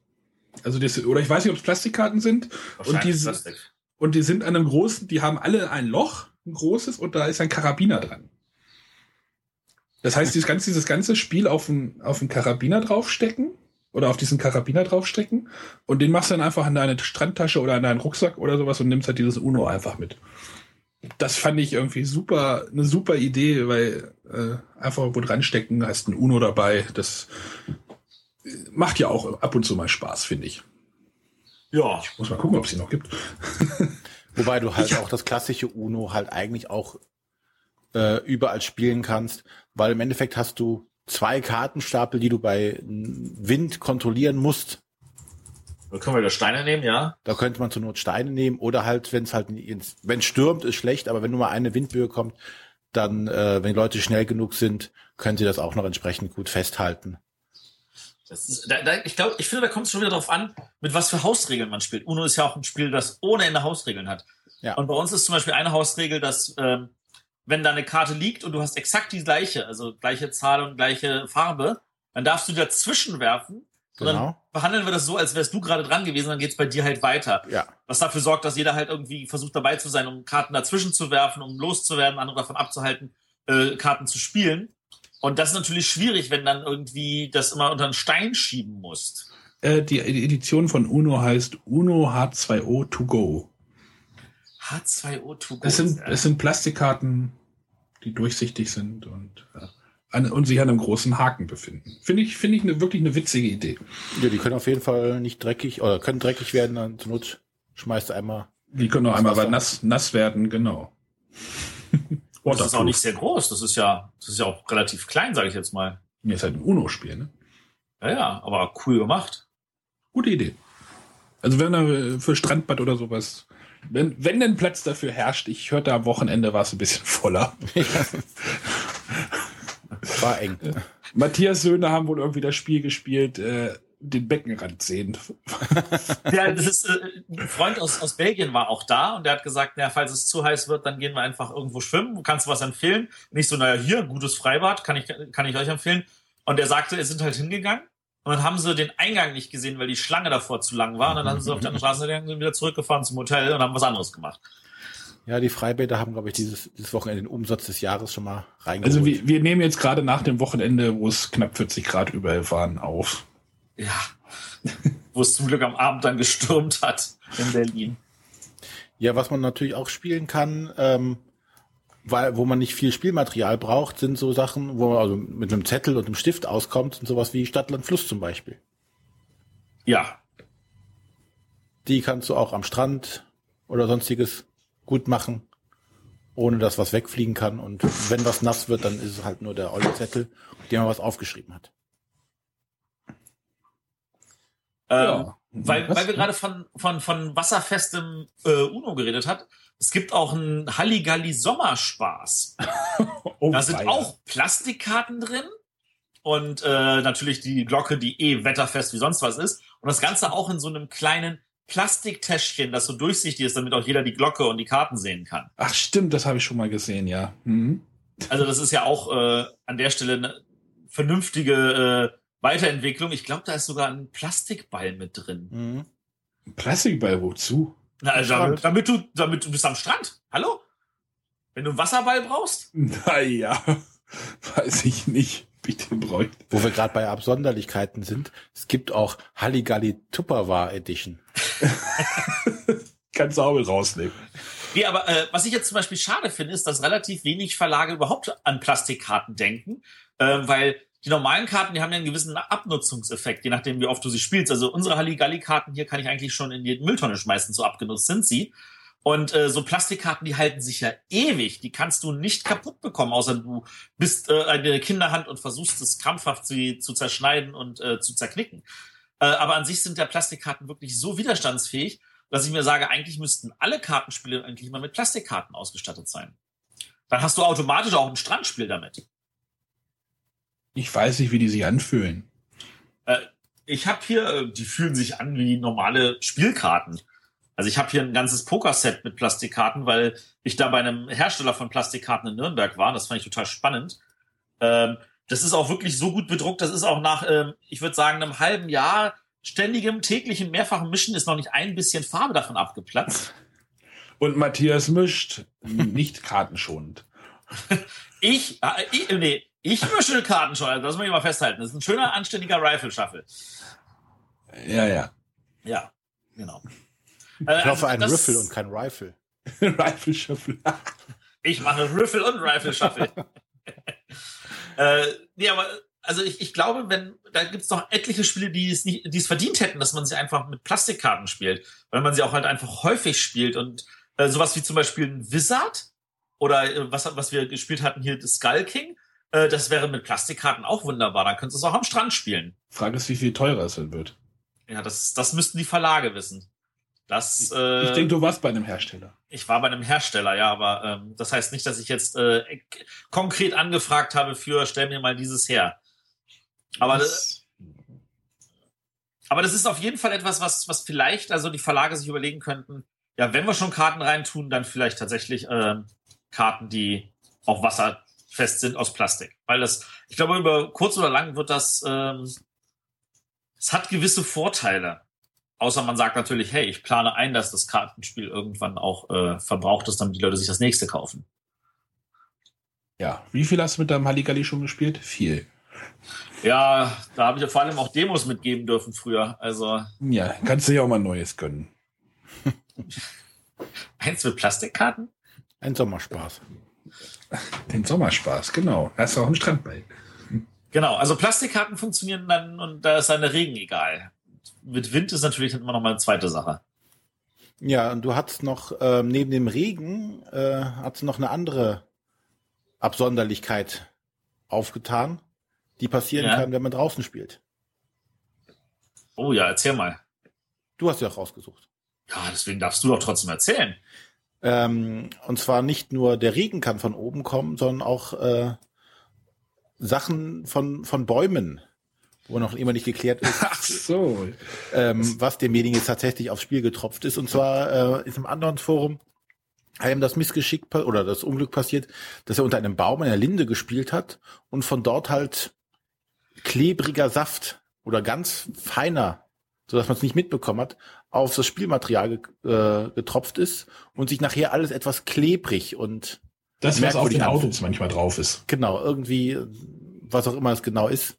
Also das, oder ich weiß nicht, ob es Plastikkarten sind. Und die, Plastik. und die sind an einem großen, die haben alle ein Loch, ein großes, und da ist ein Karabiner dran. Das heißt, dieses ganze, dieses ganze Spiel auf einen, auf einen Karabiner draufstecken oder auf diesen Karabiner draufstecken und den machst du dann einfach in deine Strandtasche oder in deinen Rucksack oder sowas und nimmst halt dieses Uno einfach mit. das fand ich irgendwie super, eine super Idee, weil äh, einfach wo dran stecken, hast ein Uno dabei. Das macht ja auch ab und zu mal Spaß, finde ich. Ja. Ich muss mal gucken, ob es sie noch gibt. Wobei du halt ich auch das klassische Uno halt eigentlich auch äh, überall spielen kannst, weil im Endeffekt hast du zwei Kartenstapel, die du bei Wind kontrollieren musst. Da können wir wieder Steine nehmen, ja? Da könnte man zur Not Steine nehmen oder halt, wenn es halt, wenn stürmt, ist schlecht, aber wenn nur mal eine Windböe kommt, dann, äh, wenn Leute schnell genug sind, können sie das auch noch entsprechend gut festhalten. Ist, da, da, ich glaube, ich finde, da kommt es schon wieder darauf an, mit was für Hausregeln man spielt. Uno ist ja auch ein Spiel, das ohne Ende Hausregeln hat. Ja. Und bei uns ist zum Beispiel eine Hausregel, dass ähm, wenn da eine Karte liegt und du hast exakt die gleiche, also gleiche Zahl und gleiche Farbe, dann darfst du dazwischen werfen. Genau. Dann behandeln wir das so, als wärst du gerade dran gewesen, dann geht's bei dir halt weiter. Ja. Was dafür sorgt, dass jeder halt irgendwie versucht dabei zu sein, um Karten dazwischen zu werfen, um loszuwerden, andere davon abzuhalten, äh, Karten zu spielen. Und das ist natürlich schwierig, wenn dann irgendwie das immer unter einen Stein schieben musst. Äh, die Edition von Uno heißt Uno H2O to go. H2O to go. Es sind, es sind Plastikkarten, die durchsichtig sind und, äh, an, und sich an einem großen Haken befinden. Finde ich, finde ich eine, wirklich eine witzige Idee. Ja, die können auf jeden Fall nicht dreckig oder können dreckig werden, dann zur Not schmeißt du einmal. Die können auch einmal nass, nass werden, genau. das ist auch nicht sehr groß. Das ist ja, das ist ja auch relativ klein, sage ich jetzt mal. Mir ist halt ein Uno-Spiel, ne? Ja, ja, aber cool gemacht. Gute Idee. Also wenn er für Strandbad oder sowas wenn, wenn denn Platz dafür herrscht, ich hörte am Wochenende war es ein bisschen voller. war eng. Matthias Söhne haben wohl irgendwie das Spiel gespielt, äh, den Beckenrand sehen. ja, das ist, äh, ein Freund aus, aus Belgien war auch da und der hat gesagt, naja, falls es zu heiß wird, dann gehen wir einfach irgendwo schwimmen. Kannst du was empfehlen? Nicht so, naja, hier, gutes Freibad, kann ich, kann ich euch empfehlen. Und er sagte, wir sind halt hingegangen und dann haben sie den Eingang nicht gesehen, weil die Schlange davor zu lang war. Und dann haben sie auf der Straße wieder zurückgefahren zum Hotel und haben was anderes gemacht. Ja, die Freibäder haben, glaube ich, dieses, dieses Wochenende den Umsatz des Jahres schon mal reingeholt. Also wir, wir nehmen jetzt gerade nach dem Wochenende, wo es knapp 40 Grad überall waren, auf. Ja. wo es zum Glück am Abend dann gestürmt hat in Berlin. Ja, was man natürlich auch spielen kann, ähm, weil, wo man nicht viel Spielmaterial braucht, sind so Sachen, wo man also mit einem Zettel und einem Stift auskommt und sowas wie Stadtland Fluss zum Beispiel. Ja. Die kannst du auch am Strand oder sonstiges gut machen, ohne dass was wegfliegen kann. Und wenn was nass wird, dann ist es halt nur der olle Zettel, dem man was aufgeschrieben hat. Ähm, ja. Weil, weil wir gerade von, von, von wasserfestem äh, UNO geredet hat, es gibt auch einen Halligalli Sommerspaß. oh, da sind auch Plastikkarten drin und äh, natürlich die Glocke, die eh wetterfest wie sonst was ist. Und das Ganze auch in so einem kleinen Plastiktäschchen, das so durchsichtig ist, damit auch jeder die Glocke und die Karten sehen kann. Ach stimmt, das habe ich schon mal gesehen, ja. Mhm. Also das ist ja auch äh, an der Stelle eine vernünftige äh, Weiterentwicklung. Ich glaube, da ist sogar ein Plastikball mit drin. Mhm. Plastikball wozu? Na, also damit, damit, du, damit du bist am Strand. Hallo? Wenn du einen Wasserball brauchst? Naja, weiß ich nicht, wie ich den bräuchte. Wo wir gerade bei Absonderlichkeiten sind, es gibt auch Halligalli Tupperware Edition. Kannst du auch mit rausnehmen. Nee, aber äh, was ich jetzt zum Beispiel schade finde, ist, dass relativ wenig Verlage überhaupt an Plastikkarten denken, äh, weil die normalen Karten, die haben ja einen gewissen Abnutzungseffekt, je nachdem, wie oft du sie spielst. Also unsere Halligalli-Karten hier kann ich eigentlich schon in die Mülltonne schmeißen, so abgenutzt sind sie. Und äh, so Plastikkarten, die halten sich ja ewig. Die kannst du nicht kaputt bekommen, außer du bist äh, eine Kinderhand und versuchst es krampfhaft sie zu zerschneiden und äh, zu zerknicken. Äh, aber an sich sind ja Plastikkarten wirklich so widerstandsfähig, dass ich mir sage, eigentlich müssten alle Kartenspiele eigentlich mal mit Plastikkarten ausgestattet sein. Dann hast du automatisch auch ein Strandspiel damit. Ich weiß nicht, wie die sich anfühlen. Äh, ich habe hier, äh, die fühlen sich an wie normale Spielkarten. Also ich habe hier ein ganzes Pokerset mit Plastikkarten, weil ich da bei einem Hersteller von Plastikkarten in Nürnberg war. Das fand ich total spannend. Ähm, das ist auch wirklich so gut bedruckt. Das ist auch nach, ähm, ich würde sagen, einem halben Jahr ständigem, täglichen, mehrfachen Mischen ist noch nicht ein bisschen Farbe davon abgeplatzt. Und Matthias mischt nicht kartenschonend. ich, äh, ich, nee, ich mische Karten schon, das muss ich mal festhalten. Das ist ein schöner, anständiger Rifle-Shuffle. Ja, ja. Ja, genau. Ich äh, hoffe, also, ein Riffle und kein Rifle. Rifle Shuffle. ich mache Riffle und Rifle Shuffle. äh, nee, aber also ich, ich glaube, wenn, da gibt's noch etliche Spiele, die es nicht, die es verdient hätten, dass man sie einfach mit Plastikkarten spielt, weil man sie auch halt einfach häufig spielt und äh, sowas wie zum Beispiel ein Wizard oder äh, was, was wir gespielt hatten hier, das Skull King, äh, das wäre mit Plastikkarten auch wunderbar. Dann könntest du es auch am Strand spielen. Frage ist, wie viel teurer es denn wird. Ja, das, das müssten die Verlage wissen. Das, äh, ich denke, du warst bei einem Hersteller. Ich war bei einem Hersteller, ja, aber ähm, das heißt nicht, dass ich jetzt äh, konkret angefragt habe für stell mir mal dieses her. Aber das, aber das ist auf jeden Fall etwas, was, was vielleicht also die Verlage sich überlegen könnten. Ja, wenn wir schon Karten reintun, dann vielleicht tatsächlich äh, Karten, die auch wasserfest sind aus Plastik. Weil das, ich glaube, über kurz oder lang wird das, ähm, es hat gewisse Vorteile. Außer man sagt natürlich, hey, ich plane ein, dass das Kartenspiel irgendwann auch äh, verbraucht ist, damit die Leute sich das nächste kaufen. Ja, wie viel hast du mit deinem Halligalli schon gespielt? Viel. Ja, da habe ich ja vor allem auch Demos mitgeben dürfen früher. Also. Ja, kannst du ja auch mal Neues gönnen. Eins mit Plastikkarten? Ein Sommerspaß. Den Sommerspaß, genau. Da hast du auch einen Strand bei. Genau, also Plastikkarten funktionieren dann und da ist dann der Regen egal mit Wind ist natürlich immer noch mal eine zweite Sache. Ja, und du hast noch ähm, neben dem Regen äh, hast noch eine andere Absonderlichkeit aufgetan, die passieren ja. kann, wenn man draußen spielt. Oh ja, erzähl mal. Du hast ja auch rausgesucht. Ja, deswegen darfst du doch trotzdem erzählen. Ähm, und zwar nicht nur der Regen kann von oben kommen, sondern auch äh, Sachen von, von Bäumen wo noch immer nicht geklärt ist, Ach so. ähm, was demjenigen jetzt tatsächlich aufs Spiel getropft ist. Und zwar äh, ist im anderen Forum einem das Missgeschick oder das Unglück passiert, dass er unter einem Baum in der Linde gespielt hat und von dort halt klebriger Saft oder ganz feiner, so dass man es nicht mitbekommen hat, auf das Spielmaterial äh, getropft ist und sich nachher alles etwas klebrig und das, was auf den Autos manchmal drauf ist. Genau, irgendwie, was auch immer es genau ist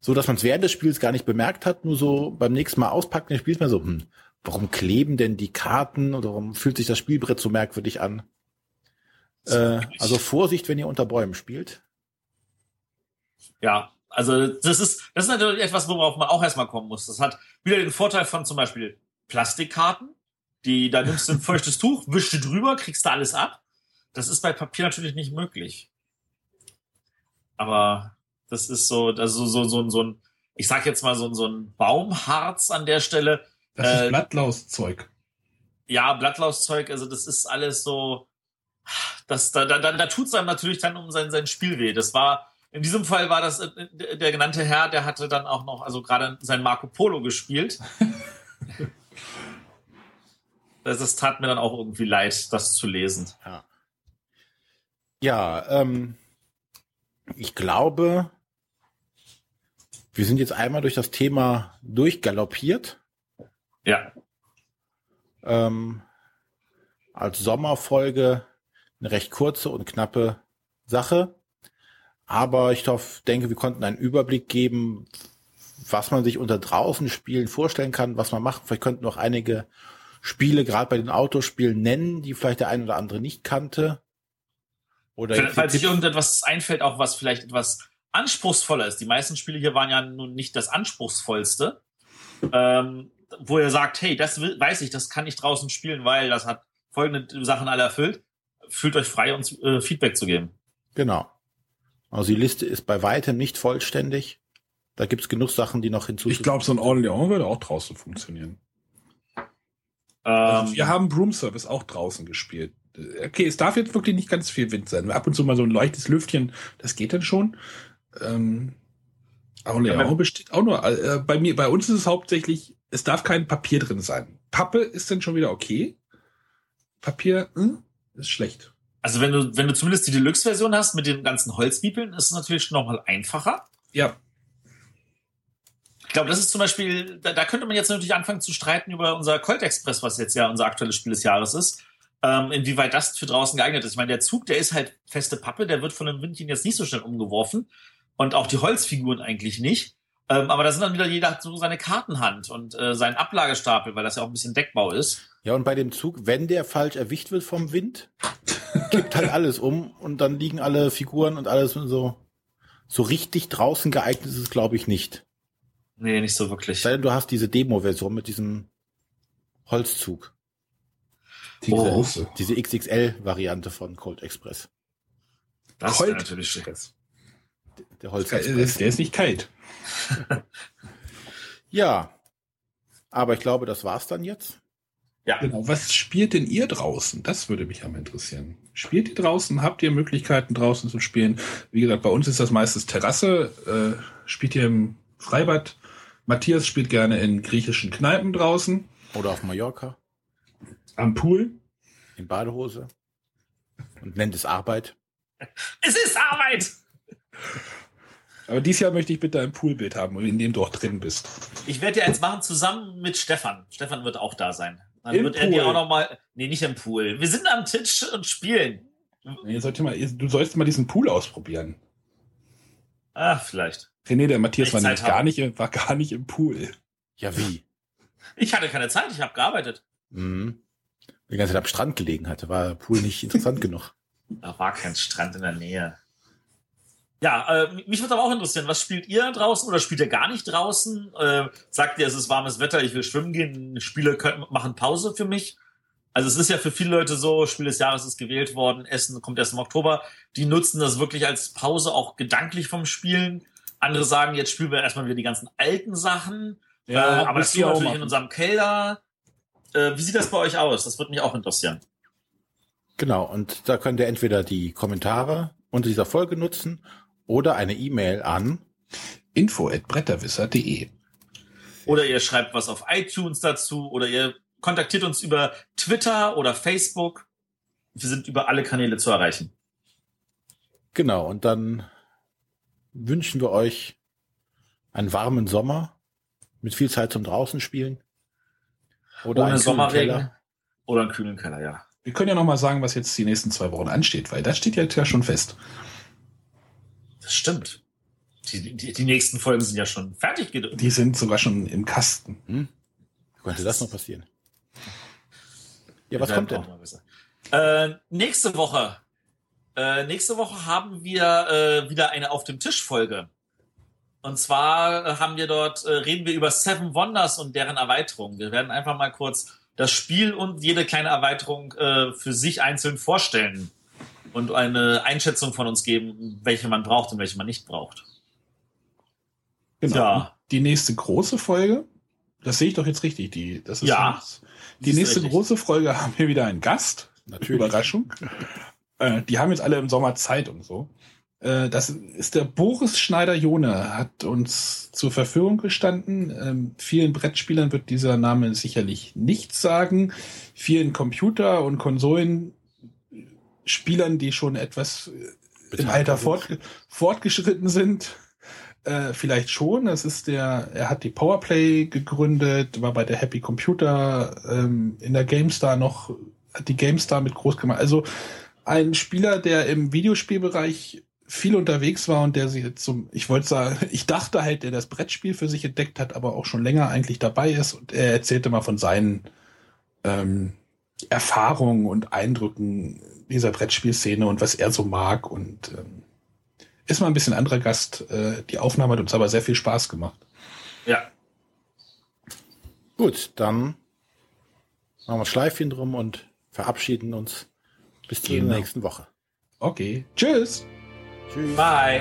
so dass man es während des Spiels gar nicht bemerkt hat, nur so beim nächsten Mal auspacken des Spiels mal so, hm, warum kleben denn die Karten oder warum fühlt sich das Spielbrett so merkwürdig an? Äh, also Vorsicht, wenn ihr unter Bäumen spielt. Ja, also das ist, das ist natürlich etwas, worauf man auch erstmal kommen muss. Das hat wieder den Vorteil von zum Beispiel Plastikkarten, die, da nimmst du ein feuchtes Tuch, wischst du drüber, kriegst du alles ab. Das ist bei Papier natürlich nicht möglich. Aber das ist so, also so, so, so ein, ich sag jetzt mal so, so ein Baumharz an der Stelle. Das ist äh, Blattlauszeug. Ja, Blattlauszeug, also das ist alles so, das, da, da, da, da tut es einem natürlich dann um sein, sein Spiel weh. Das war, in diesem Fall war das äh, der genannte Herr, der hatte dann auch noch, also gerade sein Marco Polo gespielt. das, das tat mir dann auch irgendwie leid, das zu lesen. Ja, ja ähm, ich glaube, wir sind jetzt einmal durch das Thema durchgaloppiert. Ja. Ähm, als Sommerfolge eine recht kurze und knappe Sache. Aber ich hoffe, denke, wir konnten einen Überblick geben, was man sich unter draußen Spielen vorstellen kann, was man macht. Vielleicht könnten noch einige Spiele, gerade bei den Autospielen, nennen, die vielleicht der ein oder andere nicht kannte. Oder Falls sich irgendetwas einfällt, auch was vielleicht etwas anspruchsvoller ist. Die meisten Spiele hier waren ja nun nicht das anspruchsvollste, ähm, wo er sagt, hey, das weiß ich, das kann ich draußen spielen, weil das hat folgende Sachen alle erfüllt. Fühlt euch frei, uns äh, Feedback zu geben. Genau. Also die Liste ist bei weitem nicht vollständig. Da gibt's genug Sachen, die noch hinzuzufügen. Ich glaube, so ein Orléans würde auch draußen funktionieren. Also wir haben Broom Service auch draußen gespielt. Okay, es darf jetzt wirklich nicht ganz viel Wind sein. Ab und zu mal so ein leichtes Lüftchen, das geht dann schon. Ähm, Orléans ja, besteht auch nur. Äh, bei mir, bei uns ist es hauptsächlich, es darf kein Papier drin sein. Pappe ist dann schon wieder okay. Papier hm, ist schlecht. Also wenn du, wenn du zumindest die Deluxe-Version hast mit den ganzen Holzbibeln, ist es natürlich schon nochmal einfacher. Ja. Ich glaube, das ist zum Beispiel, da, da könnte man jetzt natürlich anfangen zu streiten über unser Colt Express, was jetzt ja unser aktuelles Spiel des Jahres ist. Ähm, inwieweit das für draußen geeignet ist. Ich meine, der Zug, der ist halt feste Pappe, der wird von dem Windchen jetzt nicht so schnell umgeworfen und auch die Holzfiguren eigentlich nicht. Ähm, aber da sind dann wieder jeder so seine Kartenhand und äh, seinen Ablagestapel, weil das ja auch ein bisschen Deckbau ist. Ja, und bei dem Zug, wenn der falsch erwischt wird vom Wind, kippt halt alles um und dann liegen alle Figuren und alles so. So richtig draußen geeignet ist es, glaube ich, nicht. Nee, nicht so wirklich. Sei denn, du hast diese Demo-Version mit diesem Holzzug. Die oh. große. Diese XXL-Variante von Cold Express. Das Cold natürlich Stress. Der Holz. Der ist nicht kalt. ja. Aber ich glaube, das war's dann jetzt. Ja. Genau. Was spielt denn ihr draußen? Das würde mich am interessieren. Spielt ihr draußen? Habt ihr Möglichkeiten draußen zu spielen? Wie gesagt, bei uns ist das meistens Terrasse. Äh, spielt ihr im Freibad? Matthias spielt gerne in griechischen Kneipen draußen. Oder auf Mallorca. Am Pool. In Badehose. Und nennt es Arbeit. Es ist Arbeit! Aber dieses Jahr möchte ich bitte ein Poolbild haben, in dem du auch drin bist. Ich werde dir eins machen zusammen mit Stefan. Stefan wird auch da sein. Dann Im wird Pool. er dir auch noch mal. Nee, nicht im Pool. Wir sind am Tisch und spielen. Nee, sollte mal, du sollst mal diesen Pool ausprobieren. Ah, vielleicht. René, der Matthias war, gar nicht, war gar nicht im Pool. Ja, wie? Ich hatte keine Zeit, ich habe gearbeitet. Mhm. Die ganze Zeit am Strand gelegen hatte, war der Pool nicht interessant genug. Da war kein Strand in der Nähe. Ja, äh, mich würde aber auch interessieren, was spielt ihr draußen oder spielt ihr gar nicht draußen? Äh, sagt ihr, es ist warmes Wetter, ich will schwimmen gehen, Spiele können, machen Pause für mich? Also es ist ja für viele Leute so, Spiel des Jahres ist gewählt worden, Essen kommt erst im Oktober. Die nutzen das wirklich als Pause, auch gedanklich vom Spielen. Andere sagen, jetzt spielen wir erstmal wieder die ganzen alten Sachen. Ja, äh, aber das tun wir natürlich machen. in unserem Keller. Äh, wie sieht das bei euch aus? Das würde mich auch interessieren. Genau, und da könnt ihr entweder die Kommentare unter dieser Folge nutzen oder eine E-Mail an info@bretterwisser.de. Oder ihr schreibt was auf iTunes dazu oder ihr kontaktiert uns über Twitter oder Facebook. Wir sind über alle Kanäle zu erreichen. Genau, und dann wünschen wir euch einen warmen Sommer mit viel Zeit zum draußen spielen. Oder Ohne einen Sommerregen. Oder einen kühlen Keller, ja. Wir können ja noch mal sagen, was jetzt die nächsten zwei Wochen ansteht, weil das steht ja schon fest. Das stimmt. Die, die, die nächsten Folgen sind ja schon fertig. Die sind sogar schon im Kasten. Hm? Könnte das noch passieren? Ja, was kommt denn? Äh, nächste Woche. Äh, nächste Woche haben wir äh, wieder eine auf dem Tisch Folge. Und zwar äh, haben wir dort äh, reden wir über Seven Wonders und deren Erweiterung. Wir werden einfach mal kurz das Spiel und jede kleine Erweiterung äh, für sich einzeln vorstellen und eine Einschätzung von uns geben, welche man braucht und welche man nicht braucht. Genau. Ja. Die nächste große Folge, das sehe ich doch jetzt richtig. Die, das ist ja. Die nächste richtig. große Folge haben wir wieder einen Gast. Natürlich. Überraschung. Äh, die haben jetzt alle im Sommer Zeit und so. Äh, das ist der Boris Schneider-Jone, hat uns zur Verfügung gestanden. Ähm, vielen Brettspielern wird dieser Name sicherlich nichts sagen. Vielen Computer- und Konsolen Spielern, die schon etwas Beteiligung. im Alter fort, fortgeschritten sind, äh, vielleicht schon. Das ist der, er hat die Powerplay gegründet, war bei der Happy Computer ähm, in der GameStar noch, hat die GameStar mit groß gemacht. Also ein Spieler, der im Videospielbereich viel unterwegs war und der sich jetzt zum, ich wollte sagen, ich dachte halt, der das Brettspiel für sich entdeckt hat, aber auch schon länger eigentlich dabei ist und er erzählte mal von seinen ähm, Erfahrungen und Eindrücken dieser Brettspielszene und was er so mag. Und ähm, ist mal ein bisschen anderer Gast. Äh, die Aufnahme hat uns aber sehr viel Spaß gemacht. Ja. Gut, dann machen wir Schleifchen drum und verabschieden uns bis zur genau. nächsten Woche. Okay. Tschüss. Tschüss. Bye.